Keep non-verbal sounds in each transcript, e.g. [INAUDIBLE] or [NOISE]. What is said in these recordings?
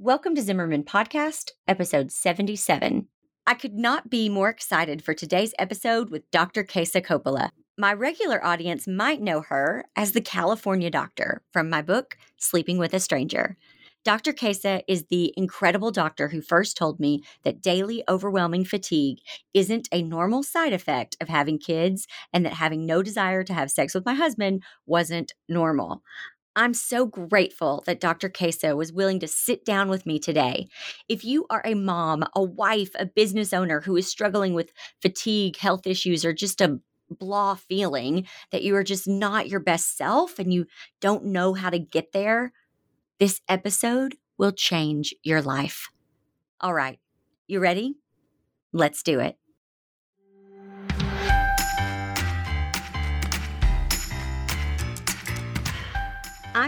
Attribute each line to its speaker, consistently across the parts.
Speaker 1: Welcome to Zimmerman Podcast, episode 77. I could not be more excited for today's episode with Dr. Kaisa Coppola. My regular audience might know her as the California doctor from my book, Sleeping with a Stranger. Dr. Kaisa is the incredible doctor who first told me that daily overwhelming fatigue isn't a normal side effect of having kids and that having no desire to have sex with my husband wasn't normal. I'm so grateful that Dr. Kaisa was willing to sit down with me today. If you are a mom, a wife, a business owner who is struggling with fatigue, health issues, or just a blah feeling that you are just not your best self and you don't know how to get there, this episode will change your life. All right, you ready? Let's do it.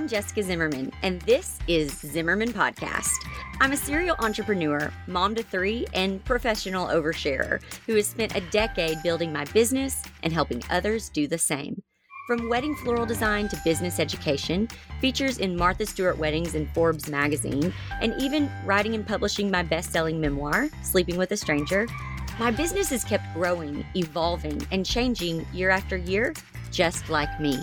Speaker 1: I'm Jessica Zimmerman, and this is Zimmerman Podcast. I'm a serial entrepreneur, mom to three, and professional oversharer who has spent a decade building my business and helping others do the same. From wedding floral design to business education, features in Martha Stewart Weddings and Forbes magazine, and even writing and publishing my best selling memoir, Sleeping with a Stranger, my business has kept growing, evolving, and changing year after year, just like me.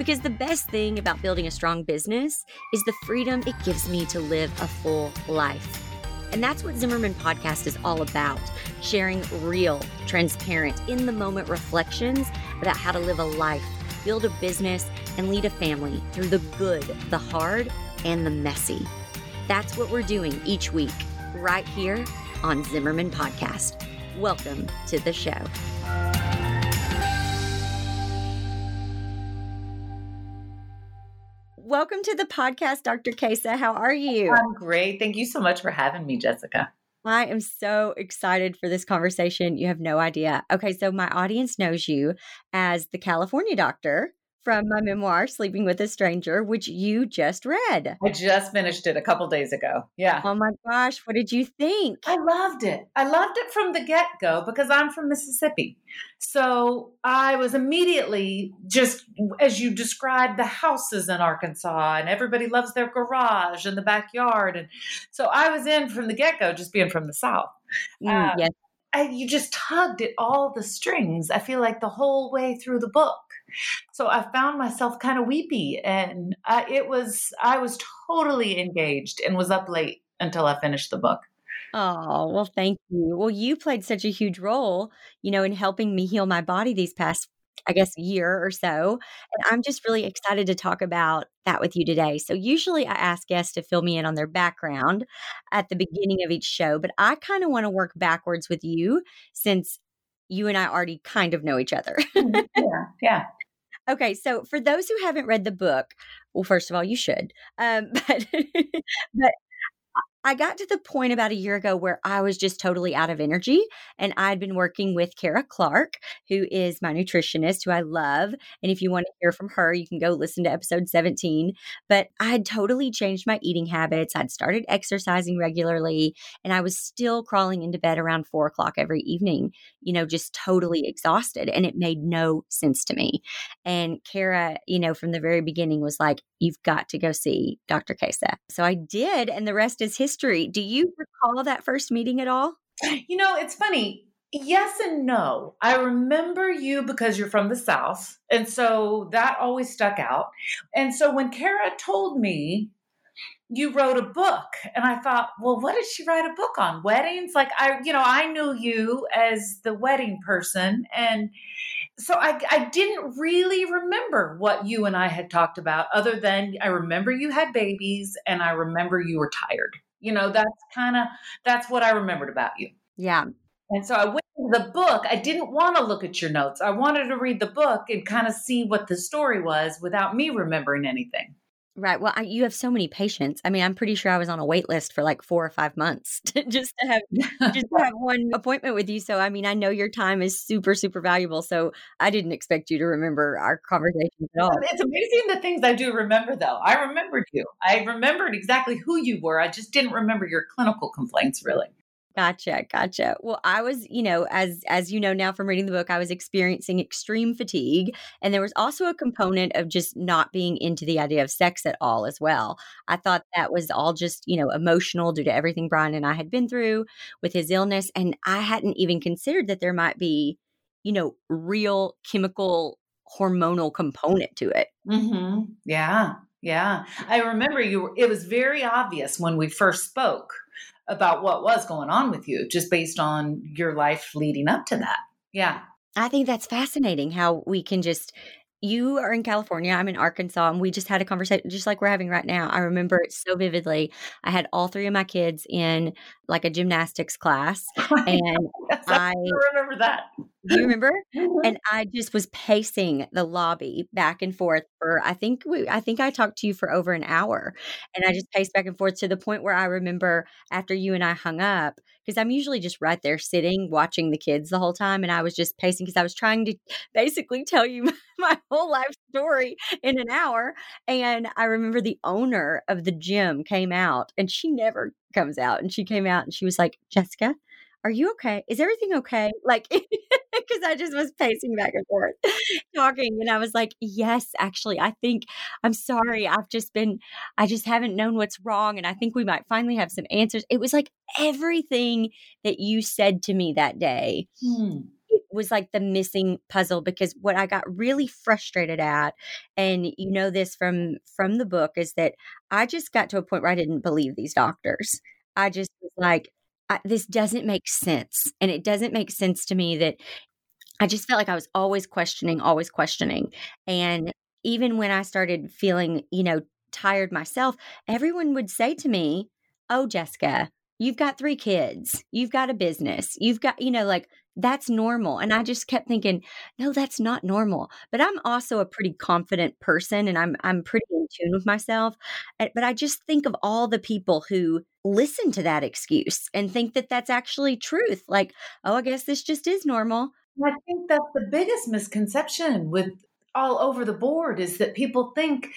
Speaker 1: Because the best thing about building a strong business is the freedom it gives me to live a full life. And that's what Zimmerman Podcast is all about sharing real, transparent, in the moment reflections about how to live a life, build a business, and lead a family through the good, the hard, and the messy. That's what we're doing each week, right here on Zimmerman Podcast. Welcome to the show. Welcome to the podcast, Dr. Kaisa. How are you?
Speaker 2: I'm great. Thank you so much for having me, Jessica.
Speaker 1: I am so excited for this conversation. You have no idea. Okay, so my audience knows you as the California doctor from my memoir, Sleeping with a Stranger, which you just read.
Speaker 2: I just finished it a couple days ago. Yeah.
Speaker 1: Oh my gosh, what did you think?
Speaker 2: I loved it. I loved it from the get go because I'm from Mississippi. So I was immediately just, as you described, the houses in Arkansas, and everybody loves their garage and the backyard. And so I was in from the get go, just being from the South.
Speaker 1: Mm, um, yes.
Speaker 2: I, you just tugged at all the strings. I feel like the whole way through the book. So I found myself kind of weepy, and uh, it was I was totally engaged and was up late until I finished the book.
Speaker 1: Oh, well, thank you. Well, you played such a huge role, you know, in helping me heal my body these past, I guess, year or so. And I'm just really excited to talk about that with you today. So, usually I ask guests to fill me in on their background at the beginning of each show, but I kind of want to work backwards with you since you and I already kind of know each other.
Speaker 2: Mm, yeah. Yeah.
Speaker 1: Okay, so for those who haven't read the book, well, first of all, you should. Um, [LAUGHS] but but I got to the point about a year ago where I was just totally out of energy. And I'd been working with Kara Clark, who is my nutritionist, who I love. And if you want to hear from her, you can go listen to episode 17. But I had totally changed my eating habits. I'd started exercising regularly, and I was still crawling into bed around four o'clock every evening, you know, just totally exhausted. And it made no sense to me. And Kara, you know, from the very beginning was like, you've got to go see Dr. Kaisa. So I did, and the rest is history. Do you recall that first meeting at all?
Speaker 2: You know, it's funny. Yes and no. I remember you because you're from the South. And so that always stuck out. And so when Kara told me you wrote a book, and I thought, well, what did she write a book on? Weddings? Like, I, you know, I knew you as the wedding person. And so I, I didn't really remember what you and I had talked about, other than I remember you had babies and I remember you were tired. You know, that's kind of that's what I remembered about you.
Speaker 1: Yeah.
Speaker 2: And so I went to the book. I didn't want to look at your notes. I wanted to read the book and kind of see what the story was without me remembering anything.
Speaker 1: Right. Well, I, you have so many patients. I mean, I'm pretty sure I was on a wait list for like four or five months [LAUGHS] just to have just to have one [LAUGHS] appointment with you. So, I mean, I know your time is super, super valuable. So, I didn't expect you to remember our conversations at all.
Speaker 2: It's amazing the things I do remember, though. I remembered you. I remembered exactly who you were. I just didn't remember your clinical complaints, really.
Speaker 1: Gotcha, gotcha. Well, I was, you know, as as you know now from reading the book, I was experiencing extreme fatigue, and there was also a component of just not being into the idea of sex at all as well. I thought that was all just, you know, emotional due to everything Brian and I had been through with his illness, and I hadn't even considered that there might be, you know, real chemical hormonal component to it.
Speaker 2: hmm Yeah, yeah. I remember you. were- It was very obvious when we first spoke about what was going on with you, just based on your life leading up to that. Yeah.
Speaker 1: I think that's fascinating how we can just you are in California, I'm in Arkansas, and we just had a conversation just like we're having right now. I remember it so vividly. I had all three of my kids in like a gymnastics class, [LAUGHS] oh and
Speaker 2: Yes,
Speaker 1: I
Speaker 2: remember that.
Speaker 1: Do you remember?
Speaker 2: Mhm.
Speaker 1: And I just was pacing the lobby back and forth for I think we I think I talked to you for over an hour. And I just paced back and forth to the point where I remember after you and I hung up, because I'm usually just right there sitting watching the kids the whole time. And I was just pacing because I was trying to basically tell you my, [LAUGHS] my whole life story in an hour. And I remember the owner of the gym came out and she never comes out. And she came out and she was like, Jessica, are you okay? Is everything okay? Like, [LAUGHS] because I just was pacing back and forth talking. And I was like, yes, actually, I think I'm sorry. I've just been, I just haven't known what's wrong. And I think we might finally have some answers. It was like everything that you said to me that day
Speaker 2: Hmm.
Speaker 1: it was like the missing puzzle because what I got really frustrated at and you know this from from the book is that I just got to a point where I didn't believe these doctors. I just was like I, this doesn't make sense and it doesn't make sense to me that I just felt like I was always questioning, always questioning. And even when I started feeling, you know, tired myself, everyone would say to me, Oh, Jessica, you've got three kids, you've got a business, you've got, you know, like that's normal. And I just kept thinking, no, that's not normal. But I'm also a pretty confident person and I'm I'm pretty in tune with myself. Uh, But I just think of all the people who listen to that excuse and think that that's actually truth. Like, oh, I guess this just is normal.
Speaker 2: I think that's the biggest misconception with all over the board is that people think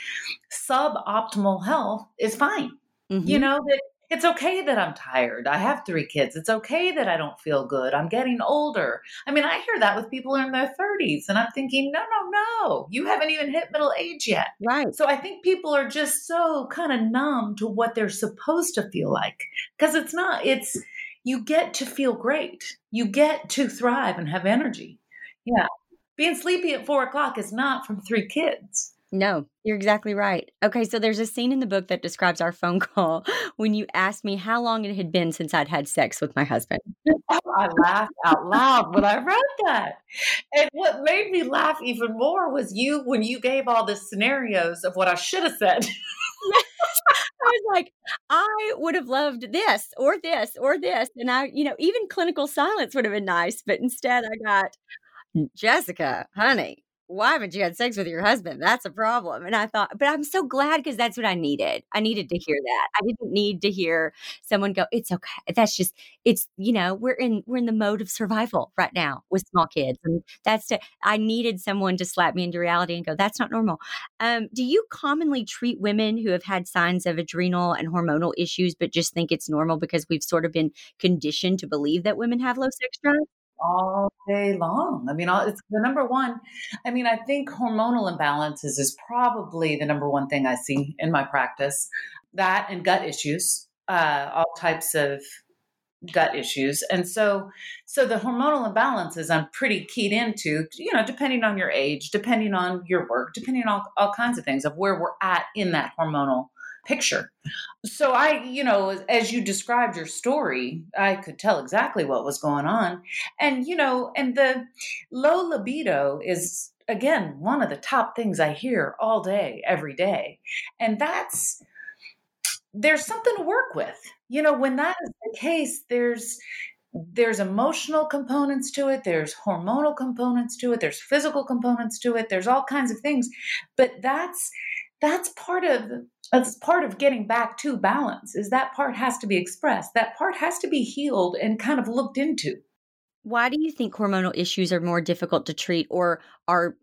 Speaker 2: suboptimal health is fine.
Speaker 1: Mhm.
Speaker 2: You know, that it's okay that I'm tired. I have three kids. It's okay that I don't feel good. I'm getting older. I mean, I hear that with people in their 30s, and I'm thinking, no, no, no, you haven't even hit middle age yet.
Speaker 1: Right.
Speaker 2: So I think people are just so kind of numb to what they're supposed to feel like because it's not, it's, you get to feel great. You get to thrive and have energy. Yeah. Being sleepy at four o'clock is not from three kids.
Speaker 1: No, you're exactly right. Okay, so there's a scene in the book that describes our phone [LAUGHS] call when you asked me how long it had been since I'd had sex with my husband. [LAUGHS]
Speaker 2: Oh, I laughed out loud when I read that. And what made me laugh even more was you when you gave all the scenarios of what I should have said. [LAUGHS]
Speaker 1: I was like, I would have loved this or this or this. And I, you know, even clinical silence would have been nice. But instead, I got Jessica, honey, why haven't you had sex with your husband? That's a problem. And I thought, but I'm so glad because that's what I needed. I needed to hear that. I didn't need to hear someone go, it's okay. That's just, it's, you know, we're in, we're in the mode of survival right now with small kids. And that's, to, I needed someone to slap me into reality and go, that's not normal. Um, do you commonly treat women who have had signs of adrenal and hormonal issues, but just think it's normal because we've sort of been conditioned to believe that women have low sex drive?
Speaker 2: All day long. I mean, it's the number one. I mean, I think hormonal imbalances is probably the number one thing I see in my practice. That and gut issues, uh, all types of gut issues, and so so the hormonal imbalances I'm pretty keyed into. You know, depending on your age, depending on your work, depending on all, all kinds of things of where we're at in that hormonal picture. So I, you know, as you described your story, I could tell exactly what was going on. And, you know, and the low libido is, again, one of the top things I hear all day, every day. And that's, there's something to work with. You know, when that is the case, there's, there's emotional components to it there's hormonal components to it there's physical components to it there's all kinds of things but that's that's part of that's part of getting back to balance is that part has to be expressed that part has to be healed and kind of looked into
Speaker 1: Why do you think hormonal issues are more difficult to treat or are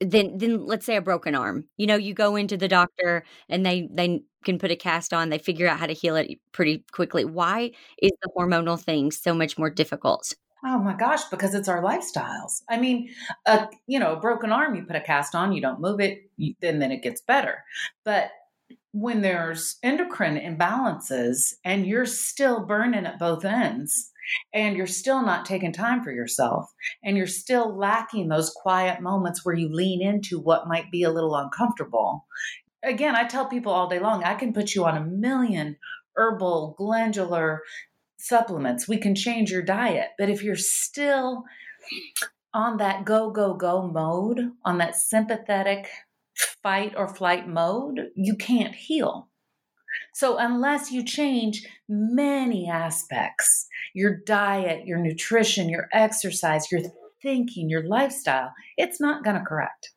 Speaker 1: than than let's say a broken arm? You know, you go into the doctor and they they can put a cast on, they figure out how to heal it pretty quickly. Why is the hormonal thing so much more difficult?
Speaker 2: Oh my gosh, because it's our lifestyles. I mean, a you know, a broken arm, you put a cast on, you don't move it, you, and then it gets better. But when there's endocrine imbalances and you're still burning at both ends and you're still not taking time for yourself and you're still lacking those quiet moments where you lean into what might be a little uncomfortable. Again, I tell people all day long, I can put you on a million herbal, glandular supplements. We can change your diet. But if you're still on that go, go, go mode, on that sympathetic fight or flight mode, you can't heal. So, unless you change many aspects your diet, your nutrition, your exercise, your thinking, your lifestyle it's not going to correct.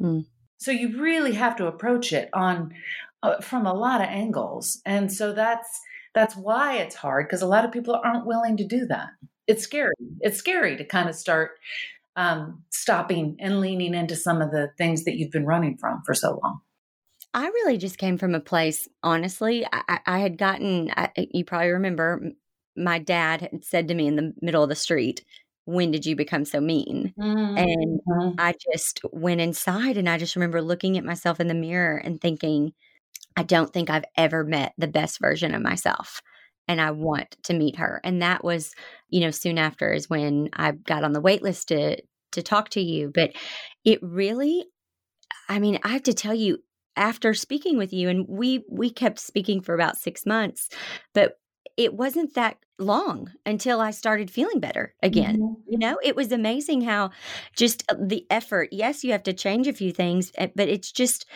Speaker 2: Mm. So, you really have to approach it on uh, from a lot of angles. And so, that's that's why it's hard because a lot of people aren't willing to do that. It's scary. It's scary to kind of start um, stopping and leaning into some of the things that you've been running from for so long?
Speaker 1: I really just came from a place, honestly. I, I had gotten, I, you probably remember, my dad had said to me in the middle of the street, When did you become so mean? Mm-hmm. And I just went inside and I just remember looking at myself in the mirror and thinking, I don't think I've ever met the best version of myself and I want to meet her. And that was, you know, soon after is when I got on the wait list to to talk to you. But it really I mean, I have to tell you, after speaking with you, and we we kept speaking for about six months, but it wasn't that long until I started feeling better again. Mm-hmm. You know, it was amazing how just uh, the effort. Yes, you have to change a few things, eh, but it's just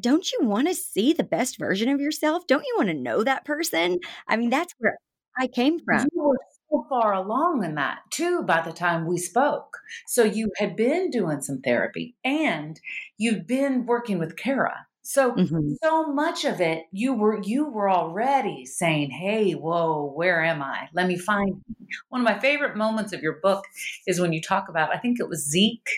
Speaker 1: don't you want to see the best version of yourself? Don't you want to know that person? I mean, that's where I came from.
Speaker 2: You were so far along in that too by the time we spoke. So you had been doing some therapy and you've been working with Kara. So mm-hmm. so much of it you were you were already saying, "Hey, whoa, where am I? Let me find." [LAUGHS] One of my favorite moments of your book is when you talk about I think it was Zeke.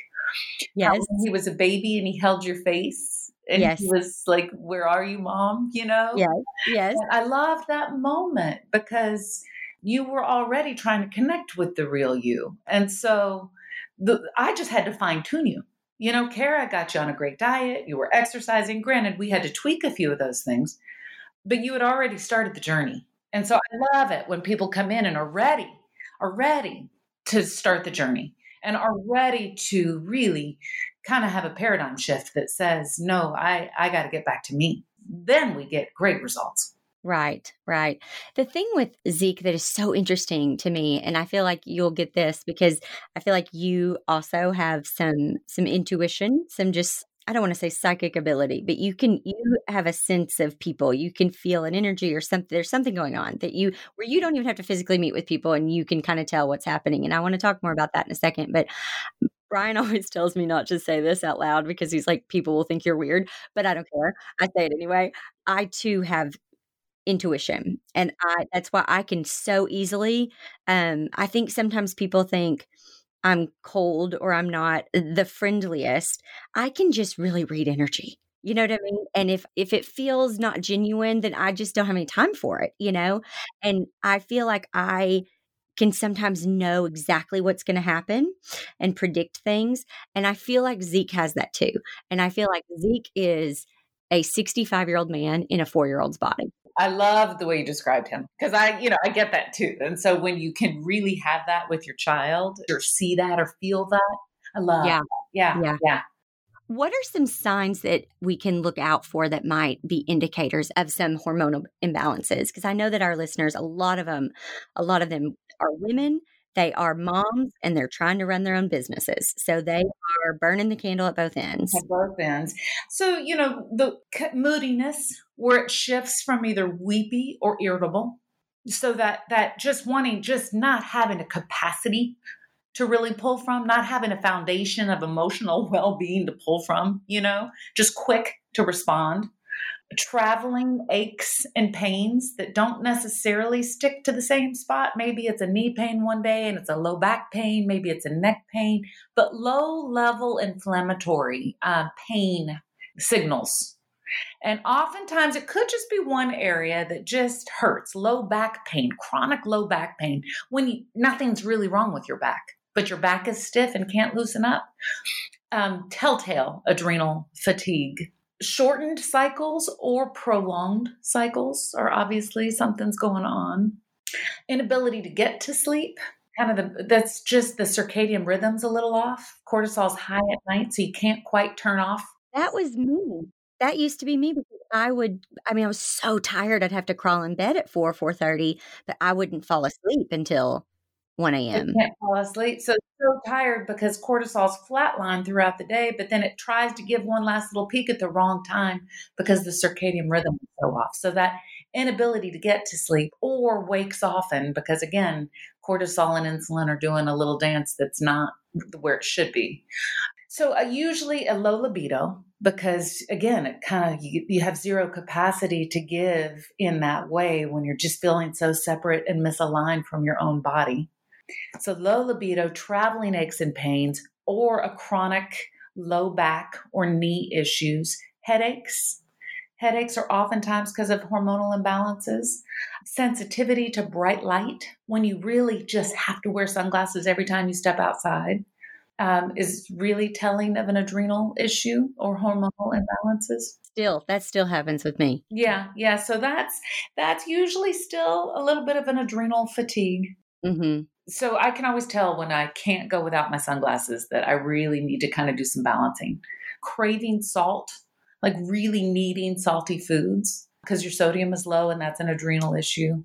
Speaker 1: Yes,
Speaker 2: he was a baby and he held your face and yes. he was like, Where are you, mom? You know?
Speaker 1: Yes. Yes.
Speaker 2: And I love that moment because you were already trying to connect with the real you. And so the, I just had to fine tune you. You know, Kara got you on a great diet, you were exercising. Granted, we had to tweak a few of those things, but you had already started the journey. And so I love it when people come in and are ready, are ready to start the journey and are ready to really kind of have a paradigm shift that says, no, I, I got to get back to me. Then we get great results.
Speaker 1: Right, right. The thing with Zeke that is so interesting to me, and I feel like you'll get this because I feel like you also have some some intuition, some just I don't want to say psychic ability, but you can you have a sense of people. You can feel an energy or something. There's something going on that you where you don't even have to physically meet with people, and you can kind of tell what's happening. And I want to talk more about that in a second. But Brian [LAUGHS] always tells me not to say this out loud because he's like, people will think you're weird, but I don't care. I say it anyway. I too have intuition and I that's why I can so easily um I think sometimes people think I'm cold or I'm not the friendliest. I can just really read energy. You know what I mean? And if if it feels not genuine, then I just don't have any time for it, you know? And I feel like I can sometimes know exactly what's going to happen and predict things. And I feel like Zeke has that too. And I feel like Zeke is a 65 year old man in a four year old's body.
Speaker 2: I love the way you described him because I, you know, I get that too. And so when you can really have that with your child or see that or feel that, I love.
Speaker 1: Yeah.
Speaker 2: Yeah. Yeah. Yeah.
Speaker 1: What are some signs that we can look out for that might be indicators of some hormonal imbalances? Because I know that our listeners, a lot of them, a lot of them are women, they are moms, and they're trying to run their own businesses. So they are burning the candle at both ends.
Speaker 2: At both ends. So, you know, the moodiness where it shifts from either weepy or irritable. So that that just wanting, just not having a capacity to really pull from, not having a foundation of emotional [LAUGHS] well being to pull from, you know, just quick to respond traveling aches and pains that don't necessarily stick to the same spot. Maybe it's a knee pain one day and it's a low back pain, maybe it's a neck pain, but low level inflammatory uh, pain signals And oftentimes it could just be one area that just hurts low back pain, chronic low back pain, when you, nothing's really wrong with your back, but your back is stiff and can't loosen up. Um, telltale adrenal fatigue. Shortened cycles or prolonged cycles are obviously something's going on. Inability to get to sleep kind of the that's just the circadian rhythms a little off. Cortisol's high at night, so you can't quite turn off.
Speaker 1: That was me. That used to be me I would I mean I was so tired I'd have to crawl in bed at 4 4:30 but I wouldn't fall asleep until 1 a.m.
Speaker 2: can't fall asleep. So so tired because cortisol's flatline throughout the day, but then it tries to give one last little peak at the wrong time because the circadian rhythm is so off. So that inability to get to sleep or wakes often because again, cortisol and insulin are doing a little dance that's not where it should be. So uh, usually a low libido because again, it kind of you, you have zero capacity to give in that way when you're just feeling so separate and misaligned from your own body. So low libido, traveling aches and pains, or a chronic low back or knee issues, headaches, Headaches are oftentimes because of hormonal imbalances, sensitivity to bright light when you really just have to wear sunglasses every time you step outside. Um, is really telling of an adrenal issue or hormonal imbalances.
Speaker 1: Still, that still happens with me.
Speaker 2: Yeah, yeah. So that's that's usually still a little bit of an adrenal fatigue.
Speaker 1: Mm-hmm.
Speaker 2: So I can always tell when I can't go without my sunglasses that I really need to kind of do some balancing. Craving salt like really needing salty foods because your sodium is low and that's an adrenal issue.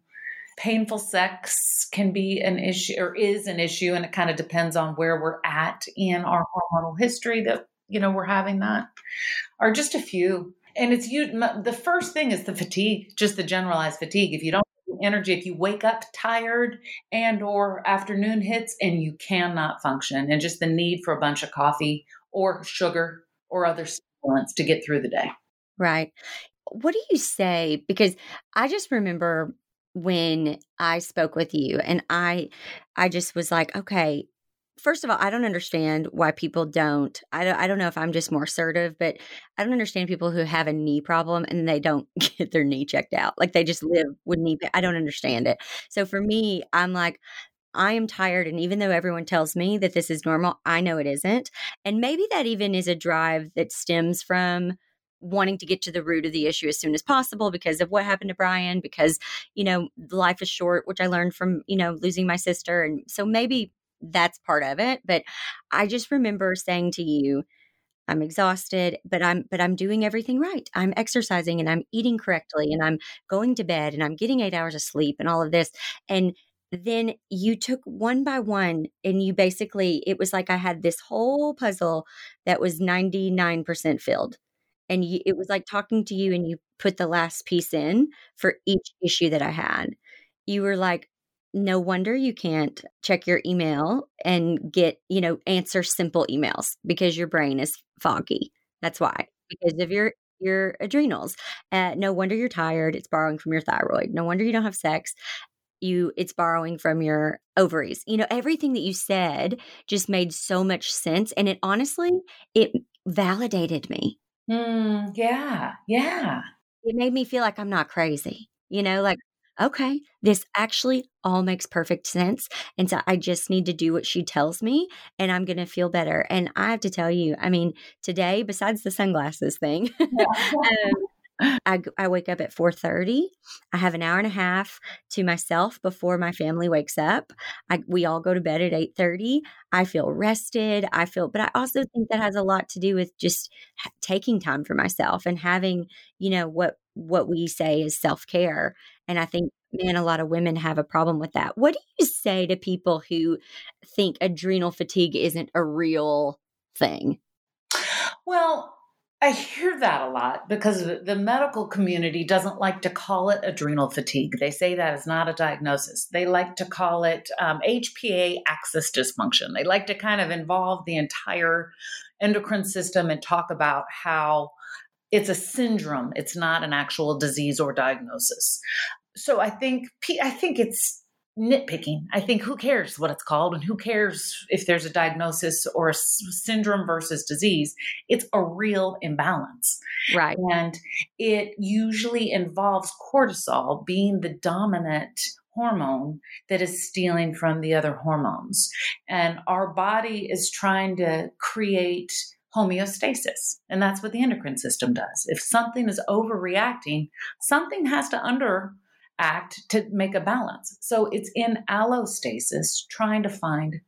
Speaker 2: Painful sex can be an issue or is an issue, and it kind of depends on where we're at in our hormonal history that you know we're having that, or just a few. And it's you. The first thing is the fatigue, just the generalized fatigue. If you don't energy if you wake up tired and or afternoon hits and you cannot function and just the need for a bunch of coffee or sugar or other stimulants to get through the day.
Speaker 1: Right. What do you say? Because I just remember when I spoke with you and I I just was like, okay, first of all, I don't understand why people don't. I don't, I don't know if I'm just more assertive, but I don't understand people who have a knee problem and they don't [LAUGHS] get their knee checked out. Like they just live with knee. I don't understand it. So for me, I'm like, I am tired. And even though everyone tells me that this is normal, I know it isn't. And maybe that even is a drive that stems from wanting to get to the root of the issue as soon as possible because of what happened to Brian, because, you know, life is short, which I learned from, you know, losing my sister. And so maybe that's part of it. But I just remember saying to you, I'm exhausted, but I'm but I'm doing everything right. I'm exercising and I'm eating correctly and I'm going to bed and I'm getting 8 hours of sleep and all of this. And then you took one by one and you basically it was like i had this whole puzzle that was 99% filled and you, it was like talking to you and you put the last piece in for each issue that i had you were like no wonder you can't check your email and get you know answer simple emails because your brain is foggy that's why because of your your adrenals. Uh, no wonder you're tired. It's borrowing from your thyroid. No wonder you don't have sex you it's borrowing from your ovaries. You know, everything that you said just made so much sense and it honestly it validated me.
Speaker 2: Mm, yeah. Yeah.
Speaker 1: It made me feel like I'm not crazy. You know, like okay, this actually all makes perfect sense. And so I just need to do what she tells me and I'm going to feel better. And I have to tell you, I mean, today, besides the sunglasses thing, [LAUGHS] um, I, I wake up at 4.30 i have an hour and a half to myself before my family wakes up I, we all go to bed at 8.30 i feel rested i feel but i also think that has a lot to do with just taking time for myself and having you know what what we say is self-care and i think man a lot of women have a problem with that what do you say to people who think adrenal fatigue isn't a real thing
Speaker 2: well I hear that a lot because the medical community doesn't like to call it adrenal fatigue. They say that is not a diagnosis. They like to call it um, HPA axis dysfunction. They like to kind of involve the entire endocrine system and talk about how it's a syndrome. It's not an actual disease or diagnosis. So I think I think it's nitpicking. I think who cares what it's called and who cares if there's a diagnosis or a syndrome versus disease. It's a real imbalance.
Speaker 1: Right.
Speaker 2: And it usually involves cortisol being the dominant hormone that is stealing from the other hormones. And our body is trying to create homeostasis. And that's what the endocrine system does. If something is overreacting, something has to underact to make a balance. So it's in allostasis, trying to find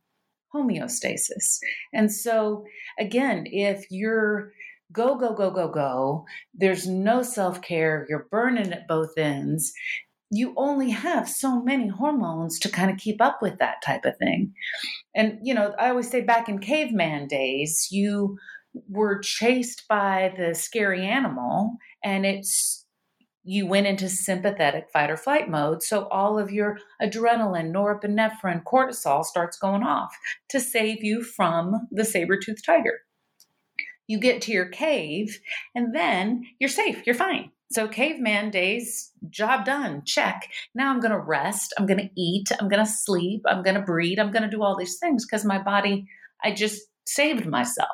Speaker 2: homeostasis. And so, again, if you're go, go, go, go, go, there's no self care, you're burning at both ends, you only have so many hormones to kind of keep up with that type of thing. And, you know, I always say back in caveman days, you were chased by the scary animal and it's you went into sympathetic fight or flight mode. So all of your adrenaline, norepinephrine, cortisol starts going off to save you from the saber-toothed tiger. You get to your cave and then you're safe, you're fine. So caveman days, job done, check. Now I'm going to rest, I'm going to eat, I'm going to sleep, I'm going to breathe, I'm going to do all these things because my body, I just saved myself.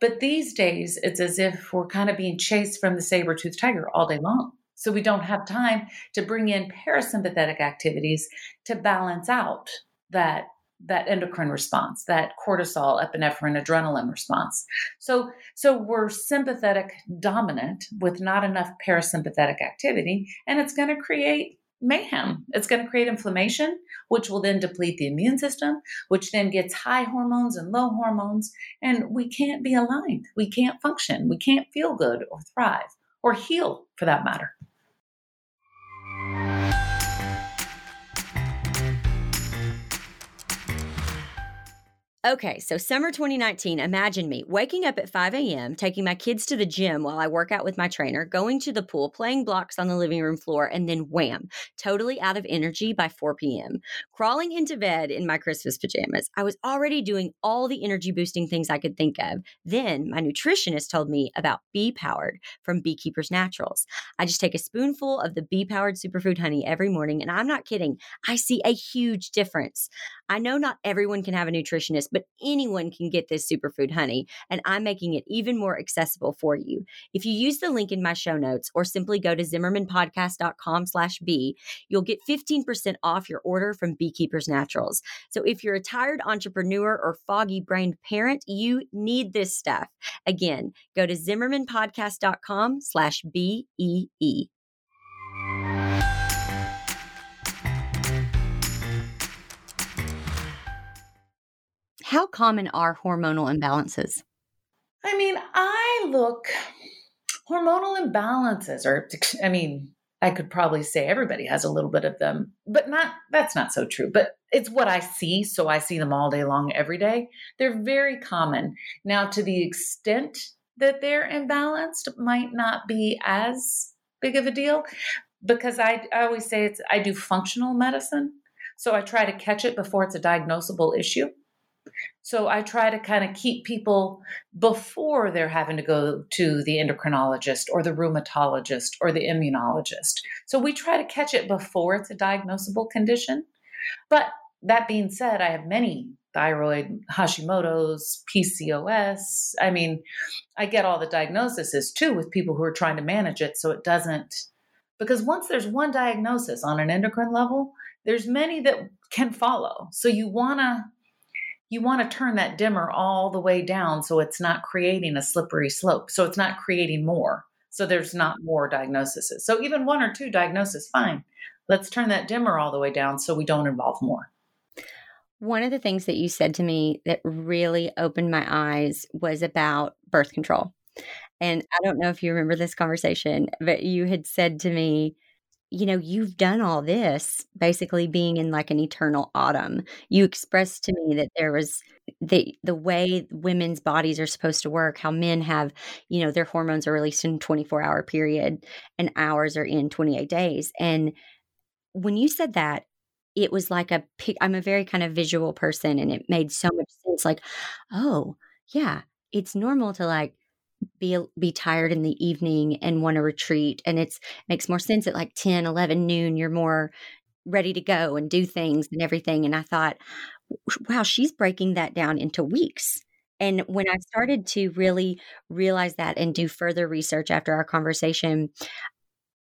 Speaker 2: But these days, it's as if we're kind of being chased from the saber toothed tiger all day long. So we don't have time to bring in parasympathetic activities to balance out that that endocrine response, that cortisol, epinephrine, adrenaline response. So so we're sympathetic dominant with not enough parasympathetic activity and it's going to create mayhem. It's going to create inflammation, which will then deplete the immune system, which then gets high hormones and low hormones. And we can't be aligned. We can't function. We can't feel good or thrive or heal for that matter.
Speaker 1: Okay, so summer 2019, imagine me waking up at 5 a.m., taking my kids to the gym while I work out with my trainer, going to the pool, playing blocks on the living room floor, and then wham, totally out of energy by 4 p.m. Crawling into bed in my Christmas pajamas. I was already doing all the energy boosting things I could think of. Then my nutritionist told me about Bee Powered from Beekeepers Naturals. I just take a spoonful of the Bee Powered superfood honey every morning, and I'm not kidding, I see a huge difference. I know not everyone can have a nutritionist, but anyone can get this superfood honey, and I'm making it even more accessible for you. If you use the link in my show notes or simply go to zimmermanpodcast.com slash bee, you'll get 15% off your order from Beekeepers Naturals. So if you're a tired entrepreneur or foggy brained parent, you need this stuff. Again, go to zimmermanpodcast.com slash B-E-E. How common are hormonal imbalances?
Speaker 2: I mean, I look hormonal imbalances are [LAUGHS] I mean, I could probably say everybody has a little bit of them, but not that's not so true. But it's what I see, so I see them all day long every day. They're very common. Now to the extent that they're imbalanced might not be as big of a deal because I, I always say it's I do functional medicine. So I try to catch it before it's a diagnosable issue. So I try to kind of keep people before they're having to go to the endocrinologist or the rheumatologist or the immunologist. So we try to catch it before it's a diagnosable condition. But that being said, I have many thyroid, Hashimoto's, PCOS. I mean, I get all the diagnoses too with people who are trying to manage it so it doesn't because once there's one diagnosis on an endocrine level, there's many that can follow. So you want to you want to turn that dimmer all the way down so it's not creating a slippery slope. So it's not creating more. So there's not more diagnoses. So even one or two diagnoses, fine. Let's turn that dimmer all the way down so we don't involve more.
Speaker 1: One of the things that you said to me that really opened my eyes was about birth control. And I don't know if you remember this conversation, but you had said to me, you know, you've done all this basically being in like an eternal autumn. You expressed to me that there was the the way women's bodies are supposed to work, how men have, you know, their hormones are released in 24 hour period and ours are in 28 days. And when you said that, it was like a I'm a very kind of visual person and it made so much sense like, oh, yeah, it's normal to like be be tired in the evening and want to retreat and it's makes more sense at like 10 11 noon you're more ready to go and do things and everything. And I thought, wow, she's breaking that down into weeks. And when I started to really realize that and do further research after our conversation,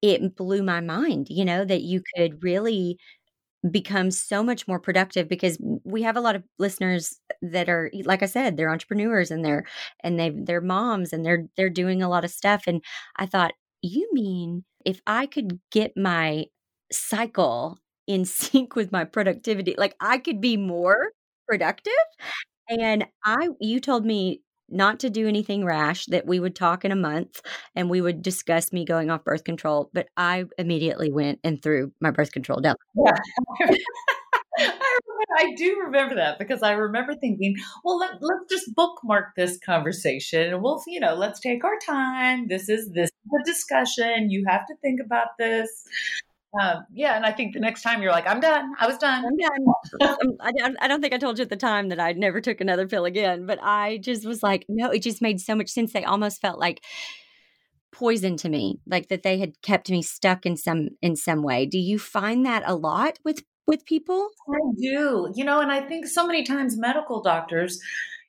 Speaker 1: it blew my mind, you know, that you could really become so much more productive because we have a lot of listeners that are like I said they're entrepreneurs and they're and they they're moms and they're they're doing a lot of stuff. And I thought you mean if I could get my cycle in [LAUGHS] sync with my productivity like I could be more productive? And I you told me not to do anything rash, that we would talk in a month and we would discuss me going off birth control. But I immediately went and threw my birth control down.
Speaker 2: Yeah. [LAUGHS] I, I do remember that because I remember thinking, well, let, let's just bookmark this conversation and we'll, you know, let's take our time. This is this is a discussion. You have to think about this. Um, yeah, and I think the next time you're like, I'm done. I was done.
Speaker 1: I'm done. I, I don't think I told you at the time that I never took another pill again, but I just was like, no, it just made so much sense. They almost felt like poison to me, like that they had kept me stuck in some in some way. Do you find that a lot with with people?
Speaker 2: I do. You know, and I think so many times medical doctors,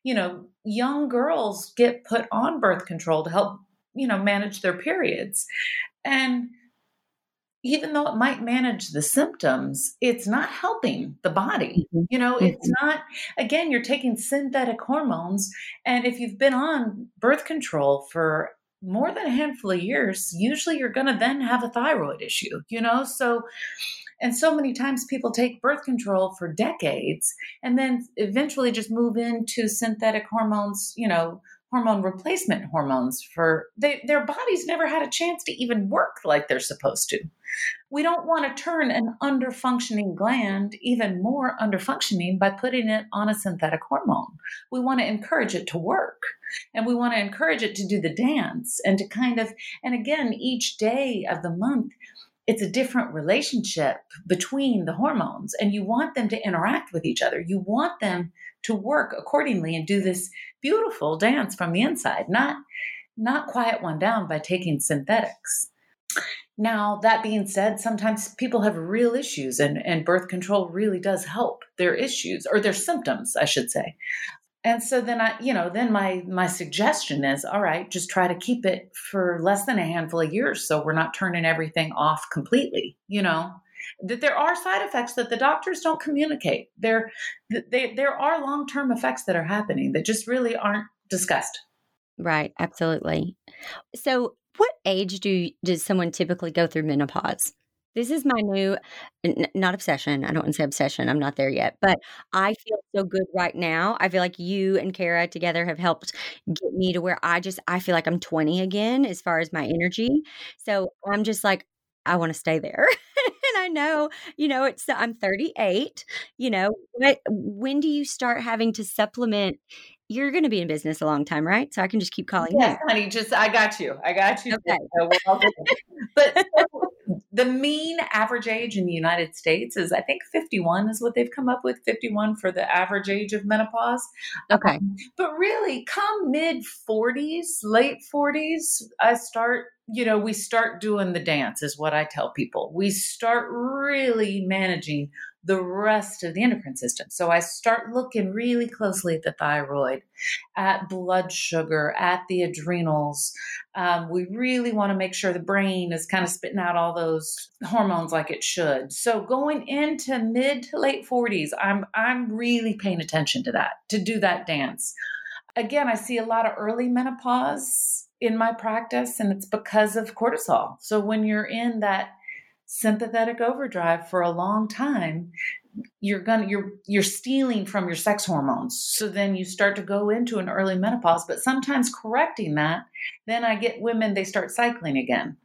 Speaker 2: you know, young girls get put on birth control to help, you know, manage their periods. And even though it might manage the symptoms, it's not helping the body. Mm-hmm. You know, it's mm-hmm. not, again, you're taking synthetic hormones. And if you've been on birth control for more than a handful of years, usually you're going to then have a thyroid issue, you know? So, and so many times people take birth control for decades and then eventually just move into synthetic hormones, you know, hormone replacement hormones for they, their bodies never had a chance to even work like they're supposed to. We don't want to turn an underfunctioning gland even more underfunctioning by putting it on a synthetic hormone. We want to encourage it to work and we want to encourage it to do the dance and to kind of, and again, each day of the month, it's a different relationship between the hormones and you want them to interact with each other. You want them to work accordingly and do this beautiful dance from the inside, not not quiet one down by taking synthetics. Now, that being said, sometimes people have real issues and, and birth control really does help their issues or their symptoms, I should say. And so then I, you know, then my my suggestion is, all right, just try to keep it for less than a handful of years so we're not turning everything off completely, you know. That there are side effects that the doctors don't communicate. There they, there are long-term effects that are happening that just really aren't discussed.
Speaker 1: Right, absolutely. So, what age do does someone typically go through menopause? This is my new, n- not obsession. I don't want to say obsession. I'm not there yet, but I feel so good right now. I feel like you and Kara together have helped get me to where I just, I feel like I'm 20 again as far as my energy. So I'm just like, I want to stay there. [LAUGHS] and I know, you know, it's, I'm 38, you know, but when do you start having to supplement you're going to be in business a long time, right? So I can just keep calling
Speaker 2: yes, you. honey. Just I got you. I got you. Okay. but the mean average age in the United States is, I think, 51 is what they've come up with. 51 for the average age of menopause.
Speaker 1: Okay. Um,
Speaker 2: but really, come mid 40s, late 40s, I start you know, we start doing the dance, is what I tell people. We start really managing the rest of the endocrine system. So I start looking really closely at the thyroid, at blood sugar, at the adrenals. Um, we really want to make sure the brain is kind of spitting out all those hormones like it should. So going into mid to late 40s, I'm I'm really paying attention to that, to do that dance. Again, I see a lot of early menopause in my practice, and it's because of cortisol. So when you're in that sympathetic overdrive for a long time you're gonna you're you're stealing from your sex hormones so then you start to go into an early menopause but sometimes correcting that then i get women they start cycling again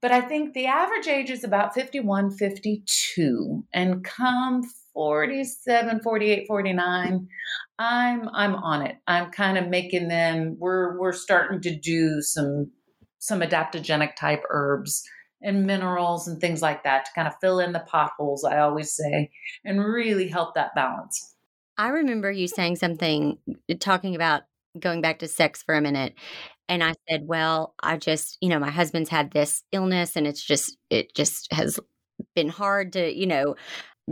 Speaker 2: but i think the average age is about 51 52 and come 47 48 49 i'm i'm on it i'm kind of making them we're we're starting to do some some adaptogenic type herbs and minerals and things like that to kind of fill in the potholes, I always say, and really help that balance.
Speaker 1: I remember you saying something talking about going back to sex for a minute. And I said, well, I just, you know, my husband's had this illness and it's just, it just has been hard to, you know,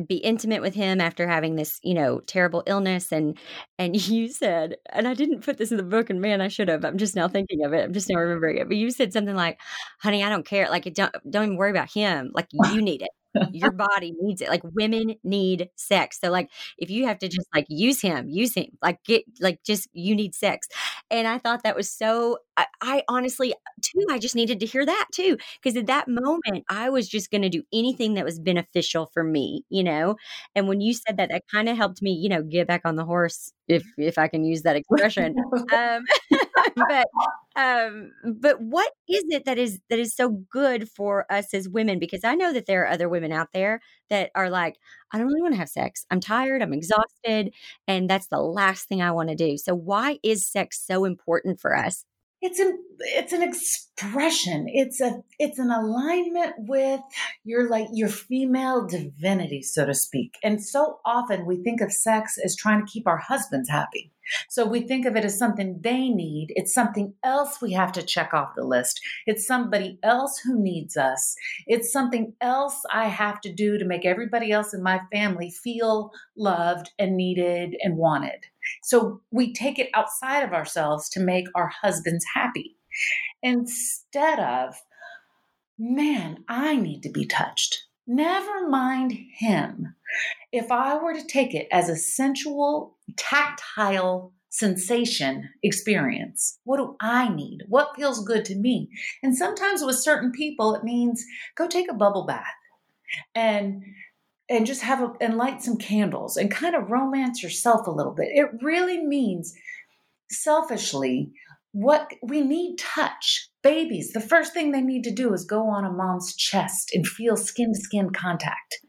Speaker 1: be intimate with him after having this, you know, terrible illness and and [LAUGHS] you said, and I didn't put this in the book and man, I should have. I'm just now thinking of it. I'm just now remembering it. But you said something like, "Honey, I don't care. Like don't don't even worry about him. Like you need it." Your body needs it. Like women need sex. So like if you have to just like use him, use him, like get like just you need sex. And I thought that was so I, I honestly too, I just needed to hear that too. Because at that moment I was just gonna do anything that was beneficial for me, you know? And when you said that, that kind of helped me, you know, get back on the horse if if I can use that [LAUGHS] expression. um, [LAUGHS] [LAUGHS] but um, but what is it that is that is so good for us as women? Because I know that there are other women out there that are like, I don't really want to have sex. I'm tired. I'm exhausted, and that's the last thing I want to do. So why is sex so important for us?
Speaker 2: it's an it's an expression it's a it's an alignment with your like your female divinity so to speak and so often we think of sex as trying to keep our husbands happy so we think of it as something they need. It's something else we have to check off the list. It's somebody else who needs us. It's something else i have to do to make everybody else in my family feel loved and needed and wanted. So we take it outside of ourselves to make our husbands happy. Instead of, man, I need to be touched. Never mind him. If I were to take it as a sensual, tactile sensation experience, what do I need? What feels good to me? And sometimes with certain people, it means go take a bubble bath and and just have a, and light some candles and kind of romance yourself a little bit. It really means selfishly what we need touch. Babies, the first thing they need to do is go on a mom's chest and feel skin to skin contact.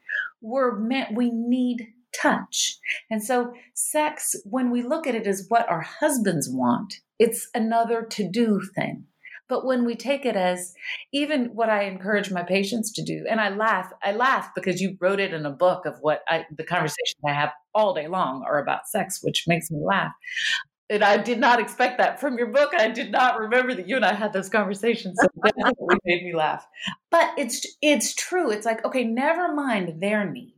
Speaker 2: We're meant, we need touch. And so, sex, when we look at it as what our husbands want, it's another to do thing. But when we take it as even what I encourage my patients to do, and I laugh, I laugh because you wrote it in a book of what I, the conversations I have all day long are about sex, which makes me laugh. And I did not expect that from your book. I did not remember that you and I had those conversations. So made me laugh. But it's it's true. It's like, okay, never mind their needs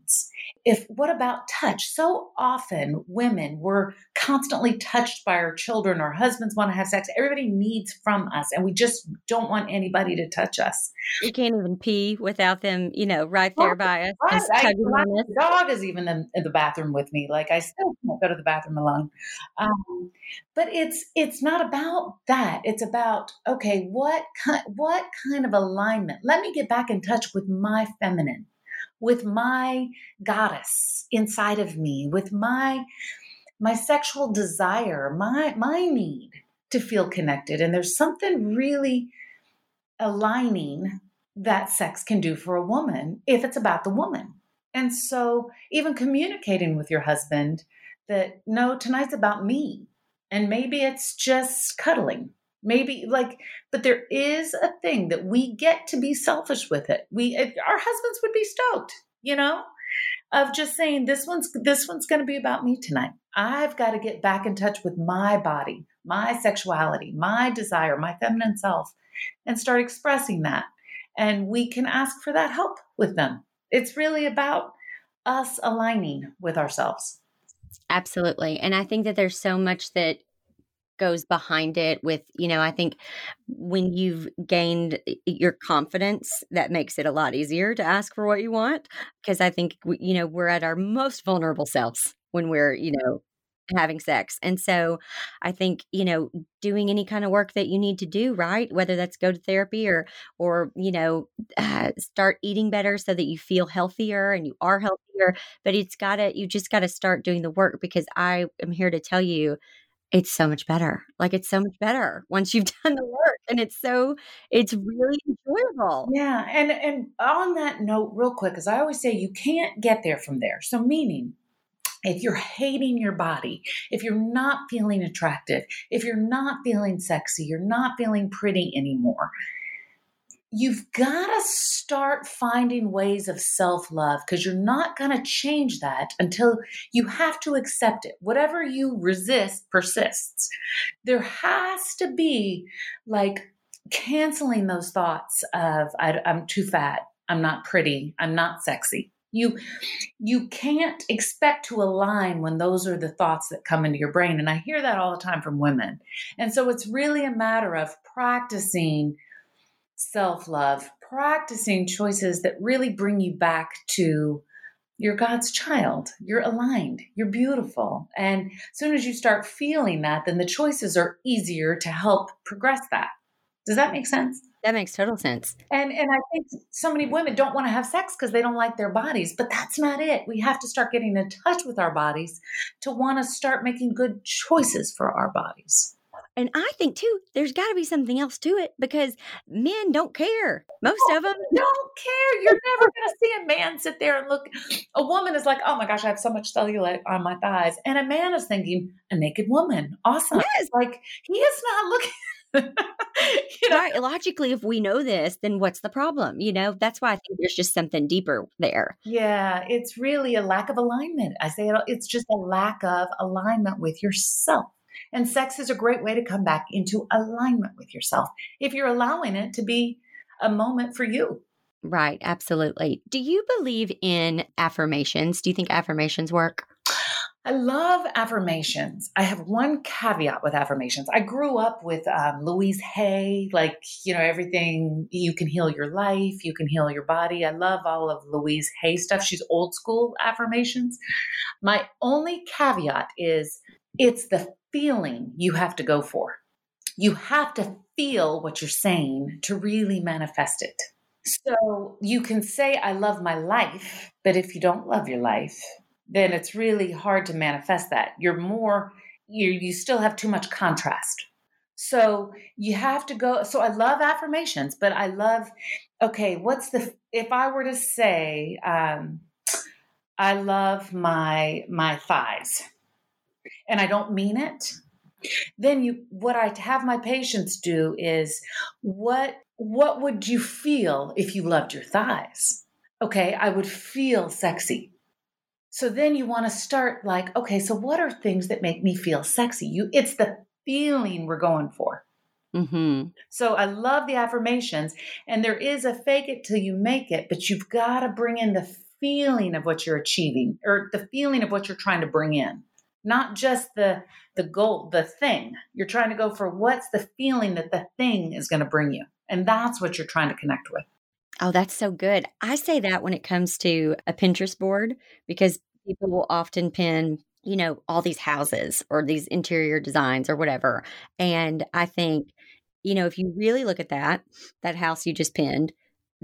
Speaker 2: if what about touch? So often women were constantly touched by our children our husbands want to have sex everybody needs from us and we just don't want anybody to touch us.
Speaker 1: You can't even pee without them you know right there by us right.
Speaker 2: I, the dog is even in, in, the bathroom with me like i still can't go to the bathroom alone. Um, but it's it's not about that it's about okay what kind what kind of alignment? Let me get back in touch with my feminine with my goddess inside of me, with my my sexual desire, my my need to feel connected. And there's something really aligning that sex can do for a woman if it's about the woman. And so even communicating with your husband that no, tonight's about me. And maybe it's just cuddling maybe like but there is a thing that we get to be selfish with it. We our husbands would be stoked you know of just saying this one's this one's going to be about me tonight. I've got to get back in touch with my body my sexuality my desire my feminine self and start expressing that. And we can ask for that help with them. It's really about us aligning with ourselves.
Speaker 1: Absolutely. And i think that there's so much that goes behind it with you know i think when you've gained your confidence that makes it a lot easier to ask for what you want because i think you know we're at our most vulnerable selves when we're you know having sex. And so i think you know doing any kind of work that you need to do right whether that's go to therapy or or you know uh, start eating better so that you feel healthier and you are healthier but it's gotta you just gotta start doing the work because i am here to tell you it's so much better. Like it's so much better once you've [LAUGHS] done the work and it's so it's really enjoyable.
Speaker 2: Yeah, and and on that note real quick cuz I always say you can't get there from there. So meaning if you're hating your body, if you're not feeling attractive, if you're not feeling sexy, you're not feeling pretty anymore, you've got to start finding ways of self love because you're not going to change that until you have to accept it. Whatever you resist persists. There has to be like canceling those thoughts of I, am too fat. I'm not pretty, I'm not sexy. You you can't expect to align when those are the thoughts that come into your brain and I hear that all the time from women. And so it's really a matter of practicing self-love, practicing choices that really bring you back to you're God's child. You're aligned. You're beautiful. And as soon as you start feeling that, then the choices are easier to help progress that. Does that make sense?
Speaker 1: That makes total sense.
Speaker 2: And and I think so many women don't want to have sex because they don't like their bodies, but that's not it. We have to start getting in touch with our bodies to want to start making good choices for our bodies.
Speaker 1: And I think too, there's got to be something else to it because men don't care. Most of them
Speaker 2: don't care. You're never going to see a man sit there and look. A woman is like, oh my gosh, I have so much cellulite on my thighs. And a man is thinking, a naked woman. Awesome.
Speaker 1: Yes.
Speaker 2: Like, he is not looking. [LAUGHS]
Speaker 1: you know? Right. Logically, if we know this, then what's the problem? You know, that's why I think there's just something deeper there.
Speaker 2: Yeah, it's really a lack of alignment. I say it, it's just a lack of alignment with yourself. And sex is a great way to come back into alignment with yourself if you're allowing it to be a moment for you.
Speaker 1: Right, absolutely. Do you believe in affirmations? Do you think affirmations work?
Speaker 2: I love affirmations. I have one caveat with affirmations. I grew up with um, Louise Hay, like, you know, everything you can heal your life, you can heal your body. I love all of Louise Hay stuff. She's old school affirmations. My only caveat is it's the feeling you have to go for. You have to feel what you're saying to really manifest it. So you can say, I love my life, but if you don't love your life, then it's really hard to manifest that. You're more, you you still have too much contrast. So you have to go. So I love affirmations, but I love, okay, what's the, if I were to say, um, I love my my thighs, and I don't mean it, then you what I have my patients do is what what would you feel if you loved your thighs? Okay, I would feel sexy. So then you want to start like, okay, so what are things that make me feel sexy? You it's the feeling we're going for. Mm-hmm. So I love the affirmations, and there is a fake it till you make it, but you've got to bring in the feeling of what you're achieving or the feeling of what you're trying to bring in not just the the goal the thing. You're trying to go for what's the feeling that the thing is going to bring you and that's what you're trying to connect with.
Speaker 1: Oh that's so good. I say that when it comes to a pinterest board because people will often pin you know all these houses or these interior designs or whatever. And i think you know if you really look at that that house you just pinned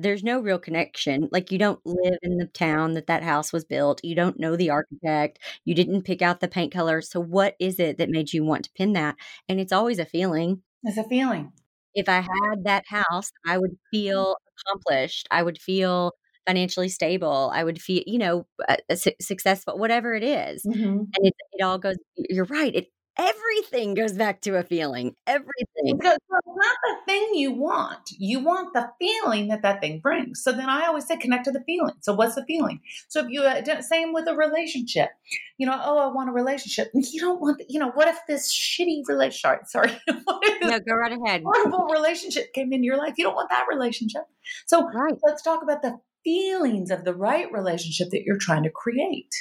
Speaker 1: there's no real connection. Like you don't live in the town that that house was built. You don't know the architect. You didn't pick out the paint color. So what is it that made you want to pin that? And it's always a feeling.
Speaker 2: It's a feeling.
Speaker 1: If I had that house, I would feel accomplished. I would feel financially stable. I would feel, you know, uh, successful, whatever it is. Mm-hmm. And it, it all goes, you're right. It everything goes back to a feeling. Everything.
Speaker 2: Because it's not the thing you want. You want the feeling that that thing brings. So then I always say connect to the feeling. So what's the feeling? So if you uh, same with a relationship, you know, oh, I want a relationship. [LAUGHS] You don't want, the, you know, what if this shitty relationship? Sorry, [LAUGHS]
Speaker 1: no, go right ahead.
Speaker 2: Horrible relationship came into your life. You don't want that relationship. So right. let's talk about the feelings of the right relationship that you're trying to create.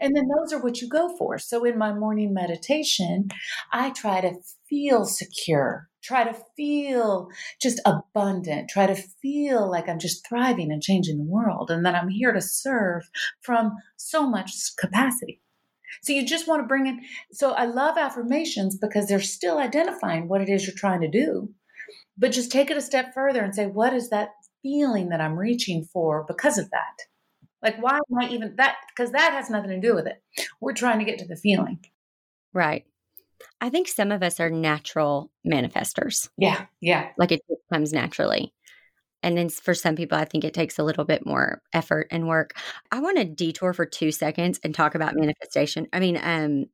Speaker 2: And then those are what you go for. So in my morning meditation, I try to feel secure, try to feel just abundant, try to feel like I'm just thriving and changing the world and that I'm here to serve from so much capacity. So you just want to bring in. So I love affirmations because they're still identifying what it is you're trying to do. But just take it a step further and say, what is that feeling that I'm reaching for because of that? Like, why am I even that? Because that has nothing to do with it. We're trying to get to the feeling.
Speaker 1: Right. I think some of us are natural manifestors.
Speaker 2: Yeah. Yeah.
Speaker 1: Like it comes naturally. And then for some people, I think it takes a little bit more effort and work. I want to detour for two seconds and talk about manifestation. I mean, um,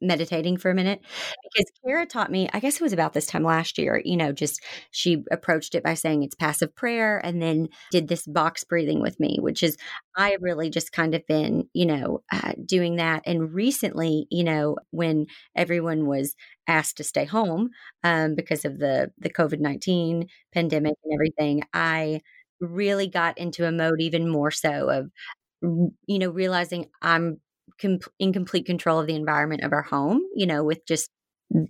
Speaker 1: meditating for a minute because Kara taught me, I guess it was about this time last year, you know, just she approached it by saying it's passive prayer and then did this box breathing with me, which is, I really just kind of been, you know, uh, doing that. And recently, you know, when everyone was asked to stay home um, because of the, the COVID 19 pandemic and everything, I really got into a mode even more so of, you know, realizing I'm com- in complete control of the environment of our home, you know, with just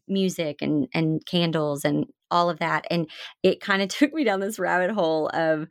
Speaker 1: music and and candles and all of that and it kind of [LAUGHS] took me down this rabbit hole of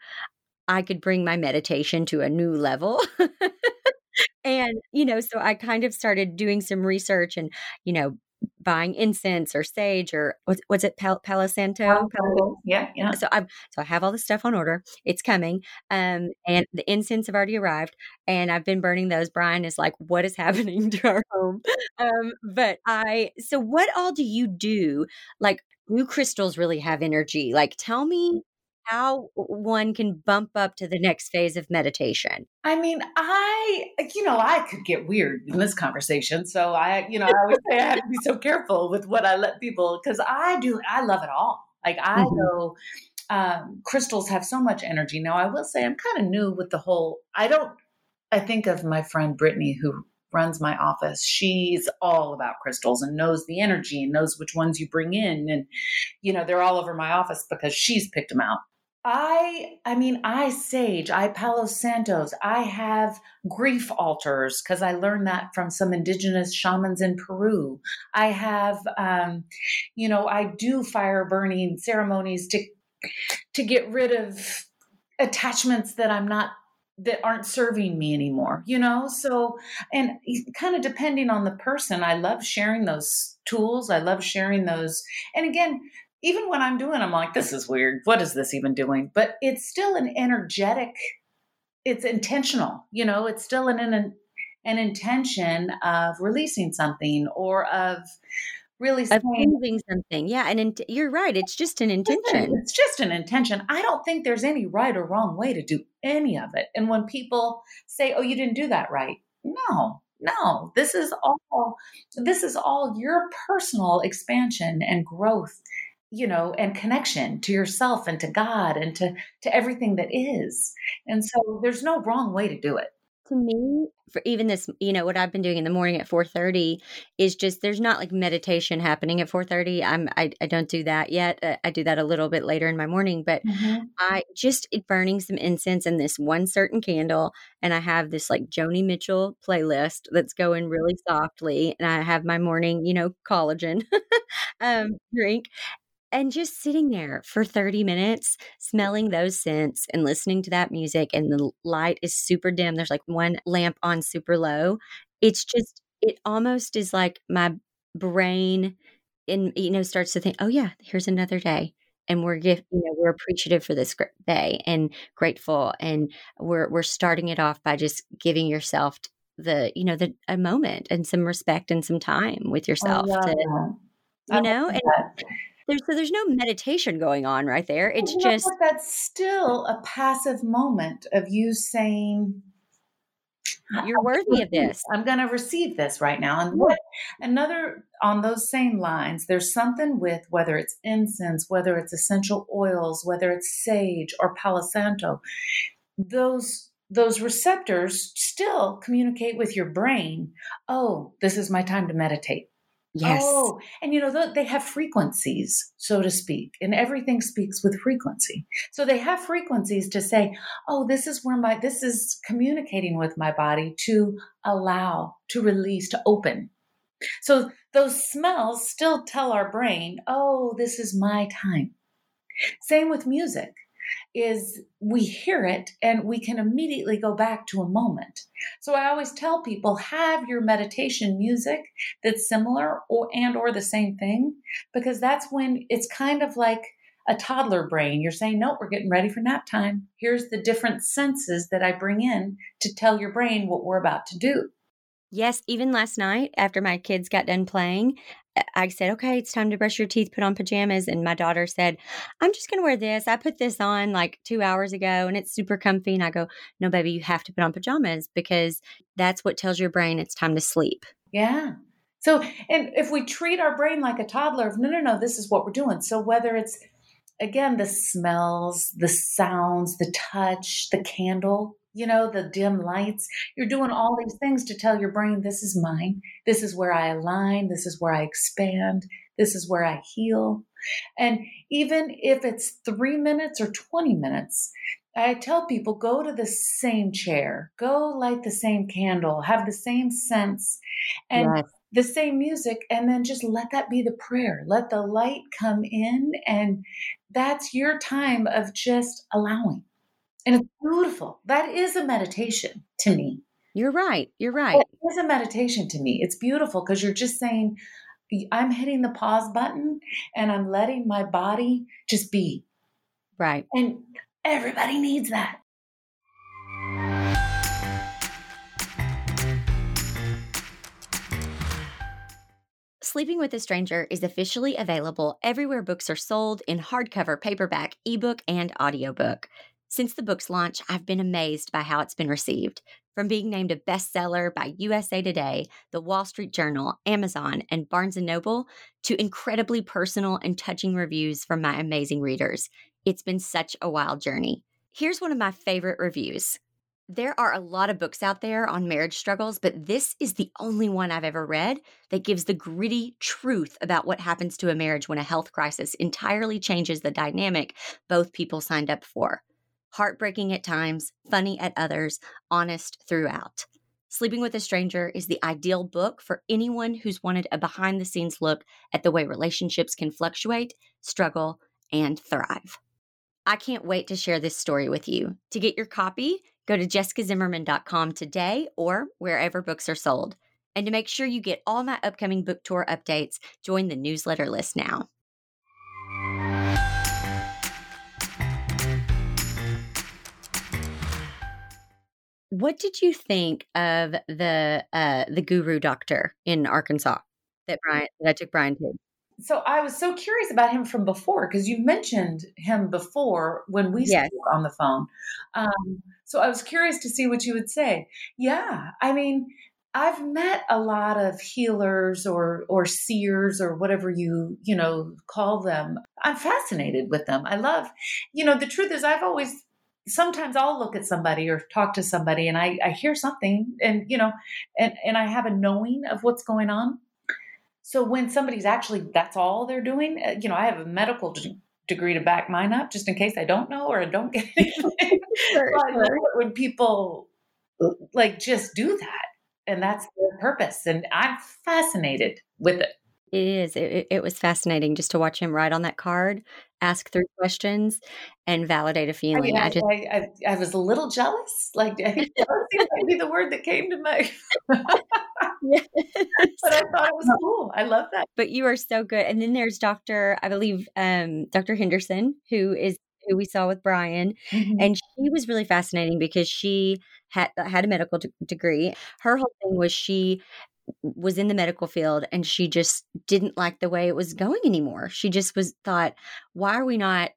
Speaker 1: I could bring my meditation to a new level. [LAUGHS] and you know, so I kind of started doing some research and you know, buying incense or sage or what's, what's it Pal- Palo Santo?
Speaker 2: Palo, yeah, yeah.
Speaker 1: So I've so I have all the stuff on order. It's coming, um, and the incense have already arrived, and I've been burning those. Brian is like, "What is [LAUGHS] happening to our home?" Um, but I so what all do you do? Like, do crystals really have energy? Like, tell me how one can bump up to the next phase of meditation?
Speaker 2: I mean, I, you know, I could get weird in this conversation. So I, you know, I always say I have to be so careful with what I let people, because I do, I love it all. Like I mm-hmm. know um, crystals have so much energy. Now, I will say I'm kind of new with the whole, I don't, I think of my friend Brittany, who runs my office. She's all about crystals and knows the energy and knows which ones you bring in. And, you know, they're all over my office because she's picked them out. I I mean I sage, I Palo Santos, I have grief altars because I learned that from some indigenous shamans in Peru. I have um, you know, I do fire burning ceremonies to to get rid of attachments that I'm not that aren't serving me anymore, you know? So, and kind of depending on the person, I love sharing those tools. I love sharing those. And again, even when I'm doing, I'm like, this is weird. What is this even doing? But it's still an energetic, it's intentional, you know, it's still an, an, an intention of releasing something or of really
Speaker 1: saying, something. Yeah. And in, you're right. It's just an intention.
Speaker 2: It's just an intention. I don't think there's any right or wrong way to do any of it. And when people say, oh, you didn't do that right. No, no, this is all, this is all your personal expansion and growth you know and connection to yourself and to god and to to everything that is. And so there's no wrong way to do it.
Speaker 1: To me for even this you know what i've been doing in the morning at 4.30 is just there's not like meditation happening at 4.30 i'm I, I don't do that yet. Uh, i do that a little bit later in my morning but mm-hmm. i just burning some incense in this one certain candle and i have this like joni mitchell playlist that's going really softly and i have my morning you know collagen [LAUGHS] um drink and just sitting there for 30 minutes smelling those scents and listening to that music and the light is super dim there's like one lamp on super low it's just it almost is like my brain and you know starts to think oh yeah here's another day and we're gift you know we're appreciative for this day and grateful and we're we're starting it off by just giving yourself the you know the a moment and some respect and some time with yourself to you know and there's so there's no meditation going on right there. It's well, just
Speaker 2: that's still a passive moment of you saying
Speaker 1: you're worthy of this.
Speaker 2: I'm going to receive this right now. And what, another on those same lines, there's something with whether it's incense, whether it's essential oils, whether it's sage or Palo Santo, those those receptors still communicate with your brain. Oh, this is my time to meditate.
Speaker 1: Yes.
Speaker 2: Oh, and you know, they have frequencies, so to speak, and everything speaks with frequency. So they have frequencies to say, oh, this is where my, this is communicating with my body to allow, to release, to open. So those smells still tell our brain, oh, this is my time. Same with music is we hear it and we can immediately go back to a moment. So I always tell people have your meditation music that's similar or and or the same thing because that's when it's kind of like a toddler brain. You're saying, "No, we're getting ready for nap time. Here's the different senses that I bring in to tell your brain what we're about to do."
Speaker 1: Yes, even last night after my kids got done playing, I said, okay, it's time to brush your teeth, put on pajamas. And my daughter said, I'm just going to wear this. I put this on like two hours ago and it's super comfy. And I go, no, baby, you have to put on pajamas because that's what tells your brain it's time to sleep.
Speaker 2: Yeah. So, and if we treat our brain like a toddler, no, no, no, this is what we're doing. So, whether it's again the smells, the sounds, the touch, the candle, you know, the dim lights. You're doing all these things to tell your brain, this is mine. This is where I align. This is where I expand. This is where I heal. And even if it's three minutes or 20 minutes I tell people go to the same chair, go light the same candle, have the same sense and yes. the same music, and then just let that be the prayer. Let the light come in, and that's your time of just allowing. And it's beautiful. That is a meditation to me.
Speaker 1: You're right. You're right.
Speaker 2: It is a meditation to me. It's beautiful because you're just saying, I'm hitting the pause button and I'm letting my body just be.
Speaker 1: Right.
Speaker 2: And everybody needs that.
Speaker 1: Sleeping with a Stranger is officially available everywhere books are sold in hardcover, paperback, ebook, and audiobook. Since the book's launch, I've been amazed by how it's been received. From being named a bestseller by USA Today, The Wall Street Journal, Amazon, and Barnes & Noble, to incredibly personal and touching reviews from my amazing readers. It's been such a wild journey. Here's one of my favorite reviews. There are a lot of books out there on marriage struggles, but this is the only one I've ever read that gives the gritty truth about what happens to a marriage when a health crisis entirely changes the dynamic both people signed up for heartbreaking at times, funny at others, honest throughout. Sleeping with a Stranger is the ideal book for anyone who's wanted a behind the scenes look at the way relationships can fluctuate, struggle, and thrive. I can't wait to share this story with you. To get your copy, go to jessicazimmerman.com today or wherever books are sold. And to make sure you get all my upcoming book tour updates, join the newsletter list now. What did you think of the uh, the guru doctor in Arkansas that Brian that I took Brian to?
Speaker 2: So I was so curious about him from before because you mentioned him before when we yes. spoke on the phone. Um, so I was curious to see what you would say. Yeah, I mean, I've met a lot of healers or or seers or whatever you you know call them. I'm fascinated with them. I love, you know, the truth is I've always sometimes I'll look at somebody or talk to somebody and I, I hear something and, you know, and, and I have a knowing of what's going on. So when somebody's actually, that's all they're doing, uh, you know, I have a medical d- degree to back mine up just in case I don't know or I don't get [LAUGHS] anything. sure, sure. When people like just do that and that's their purpose. And I'm fascinated with it.
Speaker 1: It is. It, it, was fascinating just to watch him write on that card, ask three questions, and validate a feeling. I, mean,
Speaker 2: I, just, I, I, I, was a little jealous. Like I think jealousy might be the word that came to my. [LAUGHS] yes. But I thought it was [LAUGHS] cool. I love that.
Speaker 1: But you are so good. And then there's Doctor, I believe, um, Doctor Henderson, who is who we saw with Brian, mm-hmm. and she was really fascinating because she had had a medical d- degree. Her whole thing was she was in the medical field and she just didn't like the way it was going anymore. She just was thought, why are we not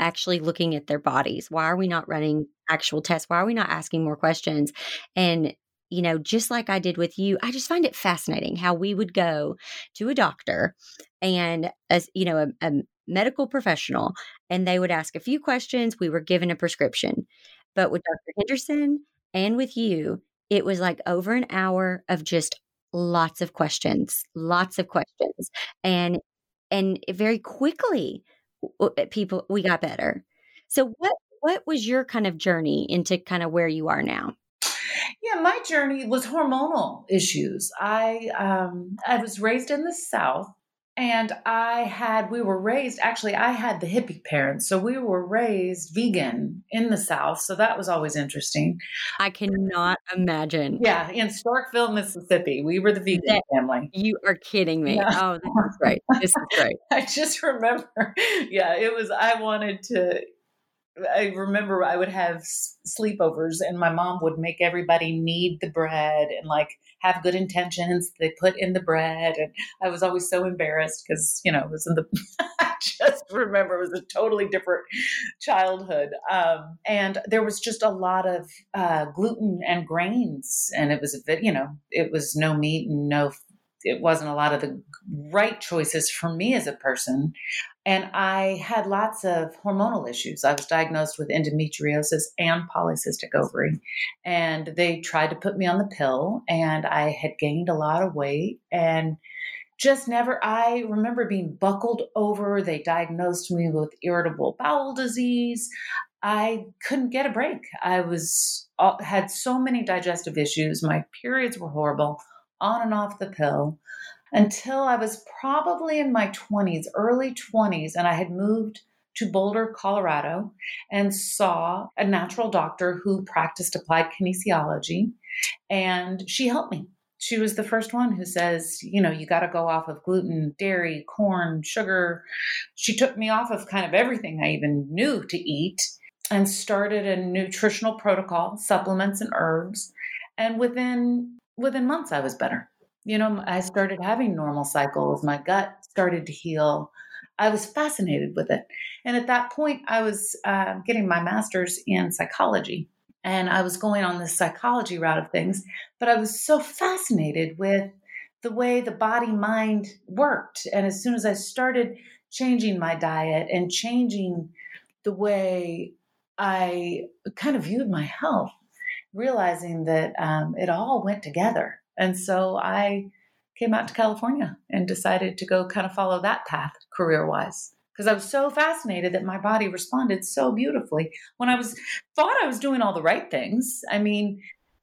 Speaker 1: actually looking at their bodies? Why are we not running actual tests? Why are we not asking more questions? And you know, just like I did with you, I just find it fascinating how we would go to a doctor and as you know, a, a medical professional and they would ask a few questions, we were given a prescription. But with Dr. Henderson and with you, it was like over an hour of just lots of questions, lots of questions. And and very quickly people we got better. So what what was your kind of journey into kind of where you are now?
Speaker 2: Yeah, my journey was hormonal issues. I um I was raised in the South and I had, we were raised, actually, I had the hippie parents. So we were raised vegan in the South. So that was always interesting.
Speaker 1: I cannot imagine.
Speaker 2: Yeah, in Starkville, Mississippi. We were the vegan that, family.
Speaker 1: You are kidding me. Yeah. Oh, that's great. This is great. [LAUGHS]
Speaker 2: I just remember, yeah, it was, I wanted to, I remember I would have sleepovers and my mom would make everybody knead the bread and like have good intentions. They put in the bread and I was always so embarrassed because you know it was in the [LAUGHS] I just remember it was a totally different childhood. Um, and there was just a lot of uh, gluten and grains and it was a bit you know it was no meat and no it wasn't a lot of the right choices for me as a person. And I had lots of hormonal issues. I was diagnosed with endometriosis and polycystic ovary. And they tried to put me on the pill, and I had gained a lot of weight and just never. I remember being buckled over. They diagnosed me with irritable bowel disease. I couldn't get a break. I was uh, had so many digestive issues. My periods were horrible, on and off the pill until I was probably in my 20s, early 20s, and I had moved to Boulder, Colorado, and saw a natural doctor who practiced applied kinesiology. And she helped me. She was the first one who says, you know, you got to go off of gluten, dairy, corn, sugar. She took me off of kind of everything I even knew to eat and started a nutritional protocol, supplements and herbs. And within within months I was better you know, I started having normal cycles. My gut started to heal. I was fascinated with it. And at that point, I was uh, getting my master's in psychology. And I was going on this psychology route of things. But I was so fascinated with the way the body mind worked. And as soon as I started changing my diet and changing the way I kind of viewed my health, realizing that um, it all went together and so I came out to California and decided to go kind of follow that path career wise because I was so fascinated that my body responded so beautifully when I was thought I was doing all the right things. I mean,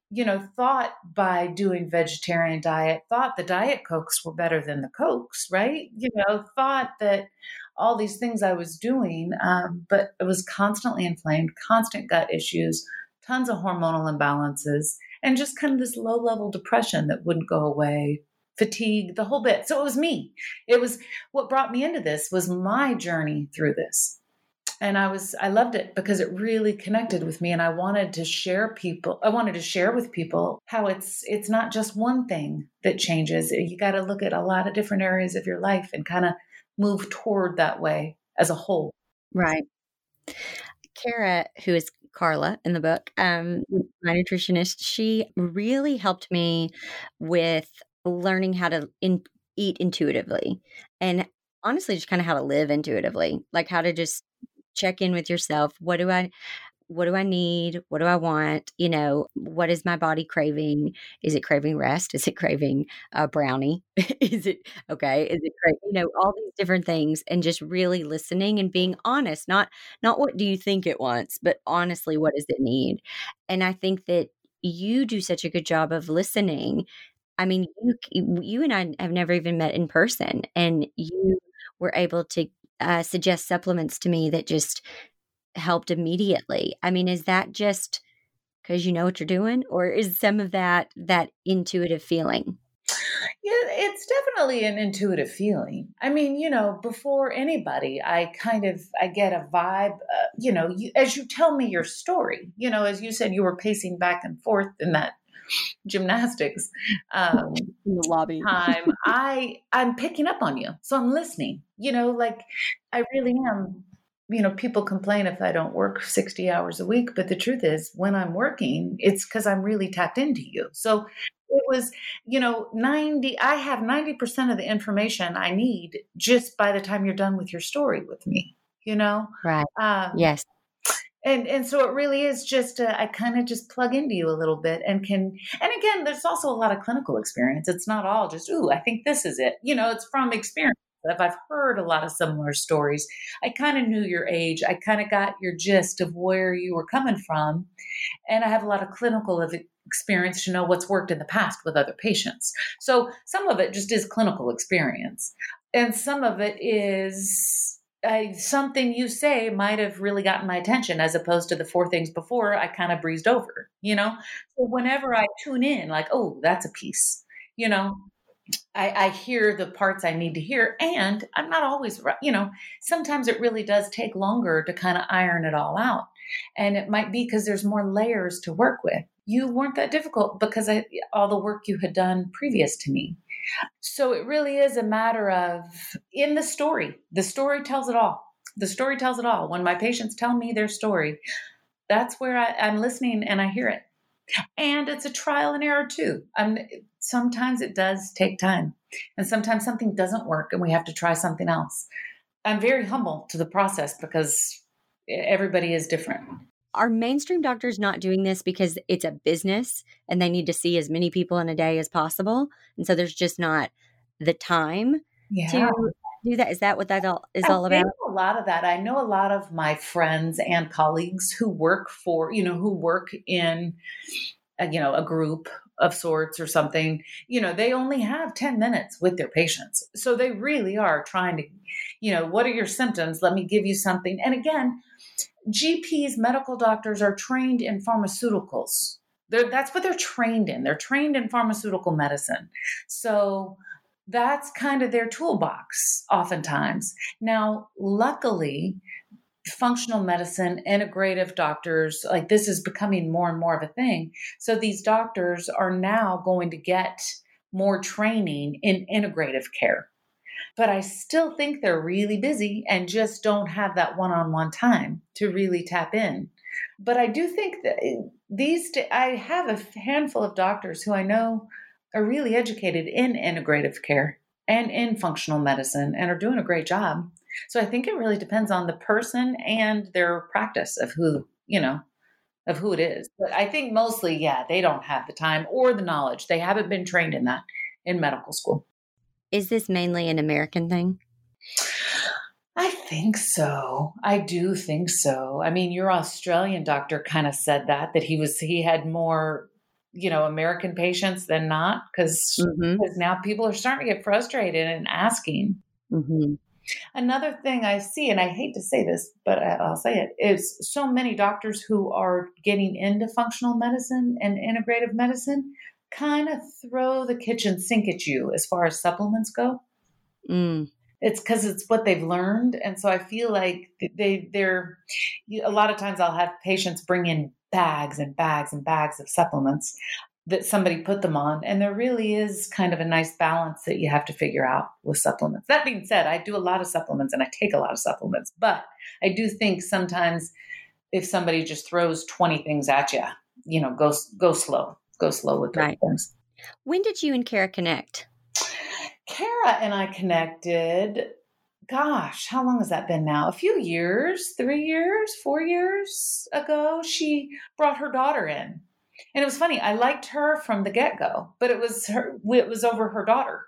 Speaker 2: you know, thought by doing vegetarian diet, thought the diet cokes were better than the cokes, right? You know, thought that all these things I was doing, um, but it was constantly inflamed, constant gut issues, tons of hormonal imbalances and just kind of this low level depression that wouldn't go away fatigue the whole bit. So it was me. It was what brought me into this was my journey through this. And i was i loved it because it really connected with me and i wanted to share people i wanted to share with people how it's it's not just one thing that changes. You got to look at a lot of different areas of your life and kind of move toward that way as a whole.
Speaker 1: Right. Kara, who is Carla in the book, um, my nutritionist, she really helped me with learning how to in, eat intuitively and honestly just kind of how to live intuitively, like how to just check in with yourself. What do I what do I need? What do I want? You know, what is my body craving? Is it craving rest? Is it craving a brownie? [LAUGHS] is it okay? Is it craving, you know, all these different things and just really listening and being honest, not not what do you think it wants, but honestly, what does it need? And I think that you do such a good job of listening. I mean, you you and I have never even met in person and you were able to uh, suggest supplements to me that just helped immediately. I mean, is that just because you know what you're doing, or is some of that that intuitive feeling?
Speaker 2: Yeah, it's definitely an intuitive feeling. I mean, you know, before anybody, I kind of I get a vibe. Uh, you know, you, as you tell me your story, you know, as you said, you were pacing back and forth in that gymnastics um, [LAUGHS]
Speaker 1: in the lobby
Speaker 2: time. I I'm picking up on you, so I'm listening. You know, like I really am you know, people complain if I don't work 60 hours a week, but the truth is, when I'm working, it's because I'm really tapped into you. So it was, you know, 90, I have 90% of the information I need just by the time you're done with your story with me, you know?
Speaker 1: Right. Um, yes.
Speaker 2: And, and so it really is just uh, I kind of just plug into you a little bit and can and again there's also a lot of clinical experience it's not all just ooh I think this is it you know it's from experience I've heard a lot of similar stories, I kind of knew your age. I kind of got your gist of where you were coming from. And I have a lot of clinical experience to know what's worked in the past with other patients. So some of it just is clinical experience. And some of it is something you say might have really gotten my attention as opposed to the four things before I kind of breezed over, you know? So whenever I tune in, like, oh, that's a piece, you know, I, I, hear the parts I need to hear, and I'm not always, you know, sometimes it really does take longer to kind of iron it all out. And it might be because there's more layers to work with. You weren't that difficult because I, all the work you had done previous to me. So it really is a matter of in the story, the story tells it all. The story tells it all. When my patients tell me their story, that's where I, I'm listening and I hear it. And it's a trial and error too. I'm, sometimes it does take time. And sometimes something doesn't work and we have to try something else. I'm very humble to the process because everybody is different.
Speaker 1: Are mainstream doctors not doing this because it's a business and they need to see as many people in a day as possible? And so there's just not the time
Speaker 2: yeah.
Speaker 1: to do that? Is that what that all is I all about?
Speaker 2: A lot of that. I know a lot of my friends and colleagues who work for, you know, who work in, a, you know, a group of sorts or something. You know, they only have 10 minutes with their patients. So they really are trying to, you know, what are your symptoms? Let me give you something. And again, GPs, medical doctors are trained in pharmaceuticals. They're, that's what they're trained in. They're trained in pharmaceutical medicine. So that's kind of their toolbox oftentimes. Now, luckily, functional medicine, integrative doctors, like this is becoming more and more of a thing. So these doctors are now going to get more training in integrative care. But I still think they're really busy and just don't have that one on one time to really tap in. But I do think that eh, these, I have a handful of doctors who I know are really educated in integrative care and in functional medicine and are doing a great job. So I think it really depends on the person and their practice of who, you know, of who it is. But I think mostly, yeah, they don't have the time or the knowledge. They haven't been trained in that in medical school.
Speaker 1: Is this mainly an American thing?
Speaker 2: I think so. I do think so. I mean, your Australian doctor kind of said that that he was he had more you know American patients than not because mm-hmm. now people are starting to get frustrated and asking. Mm-hmm. Another thing I see, and I hate to say this, but I'll say it, is so many doctors who are getting into functional medicine and integrative medicine kind of throw the kitchen sink at you as far as supplements go. Mm. It's because it's what they've learned, and so I feel like they they're a lot of times I'll have patients bring in bags and bags and bags of supplements that somebody put them on. And there really is kind of a nice balance that you have to figure out with supplements. That being said, I do a lot of supplements and I take a lot of supplements, but I do think sometimes if somebody just throws 20 things at you, you know, go, go slow, go slow with those right. things.
Speaker 1: When did you and Kara connect?
Speaker 2: Kara and I connected gosh, how long has that been now? A few years, three years, four years ago, she brought her daughter in. And it was funny. I liked her from the get go, but it was her. It was over her daughter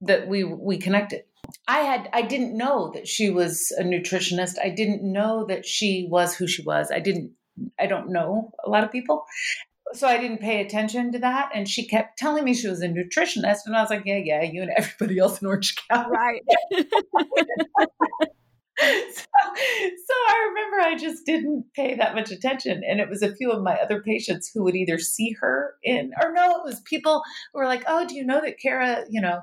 Speaker 2: that we we connected. I had I didn't know that she was a nutritionist. I didn't know that she was who she was. I didn't. I don't know a lot of people, so I didn't pay attention to that. And she kept telling me she was a nutritionist, and I was like, "Yeah, yeah, you and everybody else in Orange County,
Speaker 1: right?" [LAUGHS] [LAUGHS] [LAUGHS]
Speaker 2: so, I remember I just didn't pay that much attention, and it was a few of my other patients who would either see her in, or no, it was people who were like, "Oh, do you know that Kara, you know?"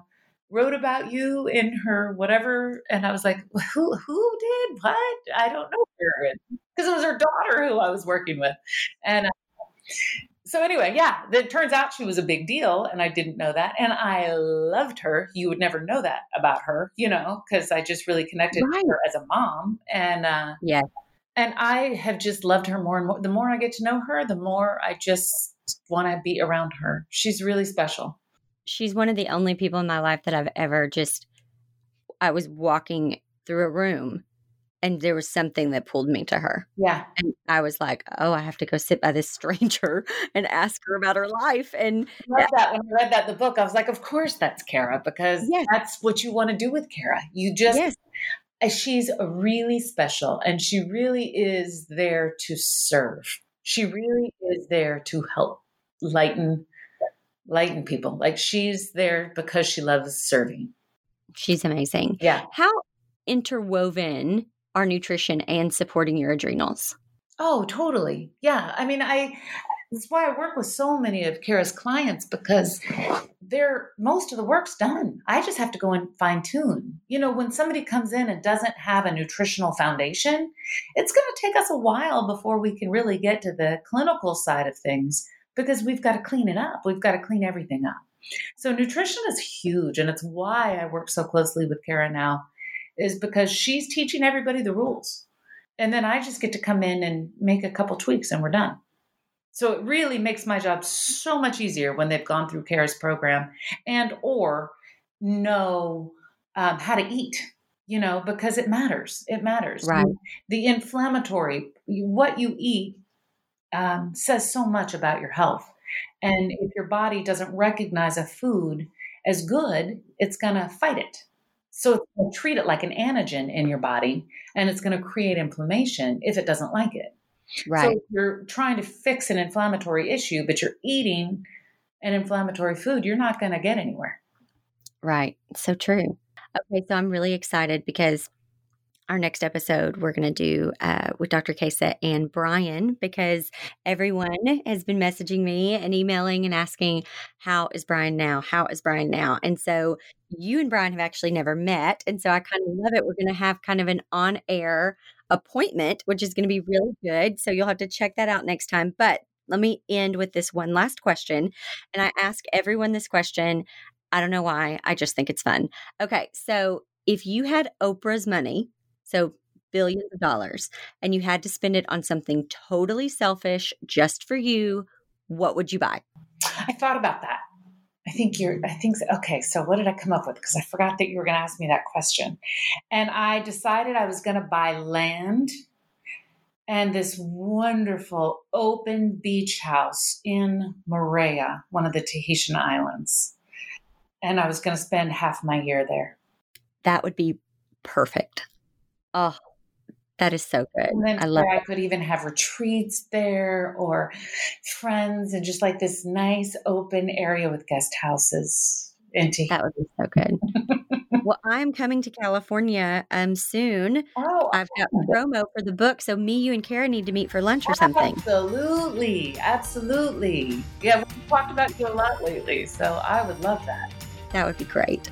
Speaker 2: wrote about you in her whatever? And i was like who who did? What? I don't know because it was her daughter who i was working with. And so anyway, yeah, it turns out she was a big deal, and I didn't know that, and I loved her. You would never know that about her, you know, because I just really connected right. with her as a mom, and uh,
Speaker 1: yeah,
Speaker 2: and I have just loved her more and more. The more I get to know her, the more I just want to be around her. She's really special.
Speaker 1: She's one of the only people in my life that I've ever just. I was walking through a room and there was something that pulled me to her.
Speaker 2: Yeah.
Speaker 1: And I was like, oh, I have to go sit by this [LAUGHS] stranger and ask her about her life. And
Speaker 2: I that when I read that in the book, I was like, of course that's Kara, because yes. that's what you want to do with Kara. You just yes. Uh, she's really special and she really is there to serve. She really is there to help lighten lighten people. Like she's there because she loves serving.
Speaker 1: She's amazing.
Speaker 2: Yeah.
Speaker 1: How interwoven our nutrition and supporting your adrenals.
Speaker 2: Oh, totally. Yeah. I mean, I that's why I work with so many of Kara's clients because they're most of the work's done. I just have to go and fine tune. You know, when somebody comes in and doesn't have a nutritional foundation, it's going to take us a while before we can really get to the clinical side of things because we've got to clean it up. We've got to clean everything up. So nutrition is huge and it's why I work so closely with Kara now is because she's teaching everybody the rules. And then I just get to come in and make a couple tweaks and we're done. So it really makes my job so much easier when they've gone through Kara's program and or know um, how to eat, you know, because it matters. It matters.
Speaker 1: Right.
Speaker 2: The inflammatory, what you eat um, says so much about your health. And if your body doesn't recognize a food as good, it's going to fight it So it's going to treat it like an antigen in your body and it's going to create inflammation if it doesn't like it.
Speaker 1: Right.
Speaker 2: So you're trying to fix an inflammatory issue, but you're eating an inflammatory food, you're not going to get anywhere.
Speaker 1: Right. So true. Okay. So I'm really excited because our next episode we're going to do uh, with Dr. Kaisa and Brian because everyone has been messaging me and emailing and asking, How is Brian now? How is Brian now? And so you and Brian have actually never met. And so I kind of love it. We're going to have kind of an on air appointment, which is going to be really good. So you'll have to check that out next time. But let me end with this one last question. And I ask everyone this question. I don't know why. I just think it's fun. Okay. So if you had Oprah's money, so billions of dollars, and you had to spend it on something totally selfish just for you, what would you buy?
Speaker 2: I thought about that. I think you're, I think, okay, so what did I come up with? Because I forgot that you were going to ask me that question. And I decided I was going to buy land and this wonderful open beach house in Moorea, one of the Tahitian islands. And I was going to spend half my year there.
Speaker 1: That would be perfect. Oh, that is so good.
Speaker 2: And then
Speaker 1: I love
Speaker 2: I could even have retreats there or friends and just like this nice open area with guest houses. Into
Speaker 1: That would be so good. [LAUGHS] well, I'm coming to California um soon.
Speaker 2: oh,
Speaker 1: I've got promo for the book, so me, you, and Kara need to meet for lunch or something.
Speaker 2: Absolutely, absolutely. Yeah, we've talked about you a lot lately, so I would love that.
Speaker 1: That would be great.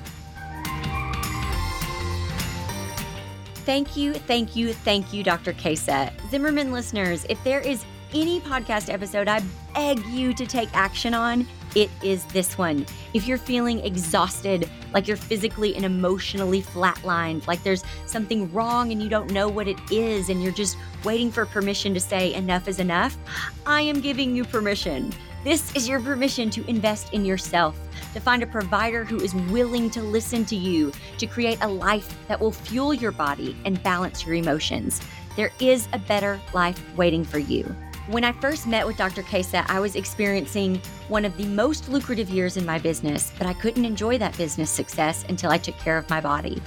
Speaker 1: Thank you, thank you, thank you, Dr. Kaisa. Zimmerman listeners, if there is any podcast episode I beg you to take action on, it is this one. If you're feeling exhausted, like you're physically and emotionally flatlined, like there's something wrong and you don't know what it is, and you're just waiting for permission to say enough is enough, I am giving you permission. This is your permission to invest in yourself, to find a provider who is willing to listen to you, to create a life that will fuel your body and balance your emotions. There is a better life waiting for you. When I first met with Dr. Kaisa, I was experiencing one of the most lucrative years in my business, but I couldn't enjoy that business success until I took care of my body.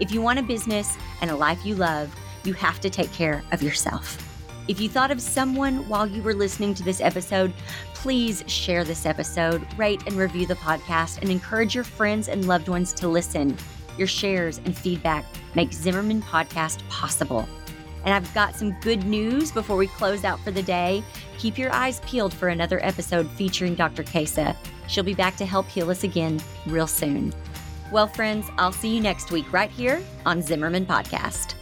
Speaker 1: If you want a business and a life you love, you have to take care of yourself. If you thought of someone while you were listening to this episode, please share this episode, rate and review the podcast, and encourage your friends and loved ones to listen. Your shares and feedback make Zimmerman Podcast possible. And I've got some good news before we close out for the day. Keep your eyes peeled for another episode featuring Dr. Kaisa. She'll be back to help heal us again real soon. Well, friends, I'll see you next week right here on Zimmerman Podcast.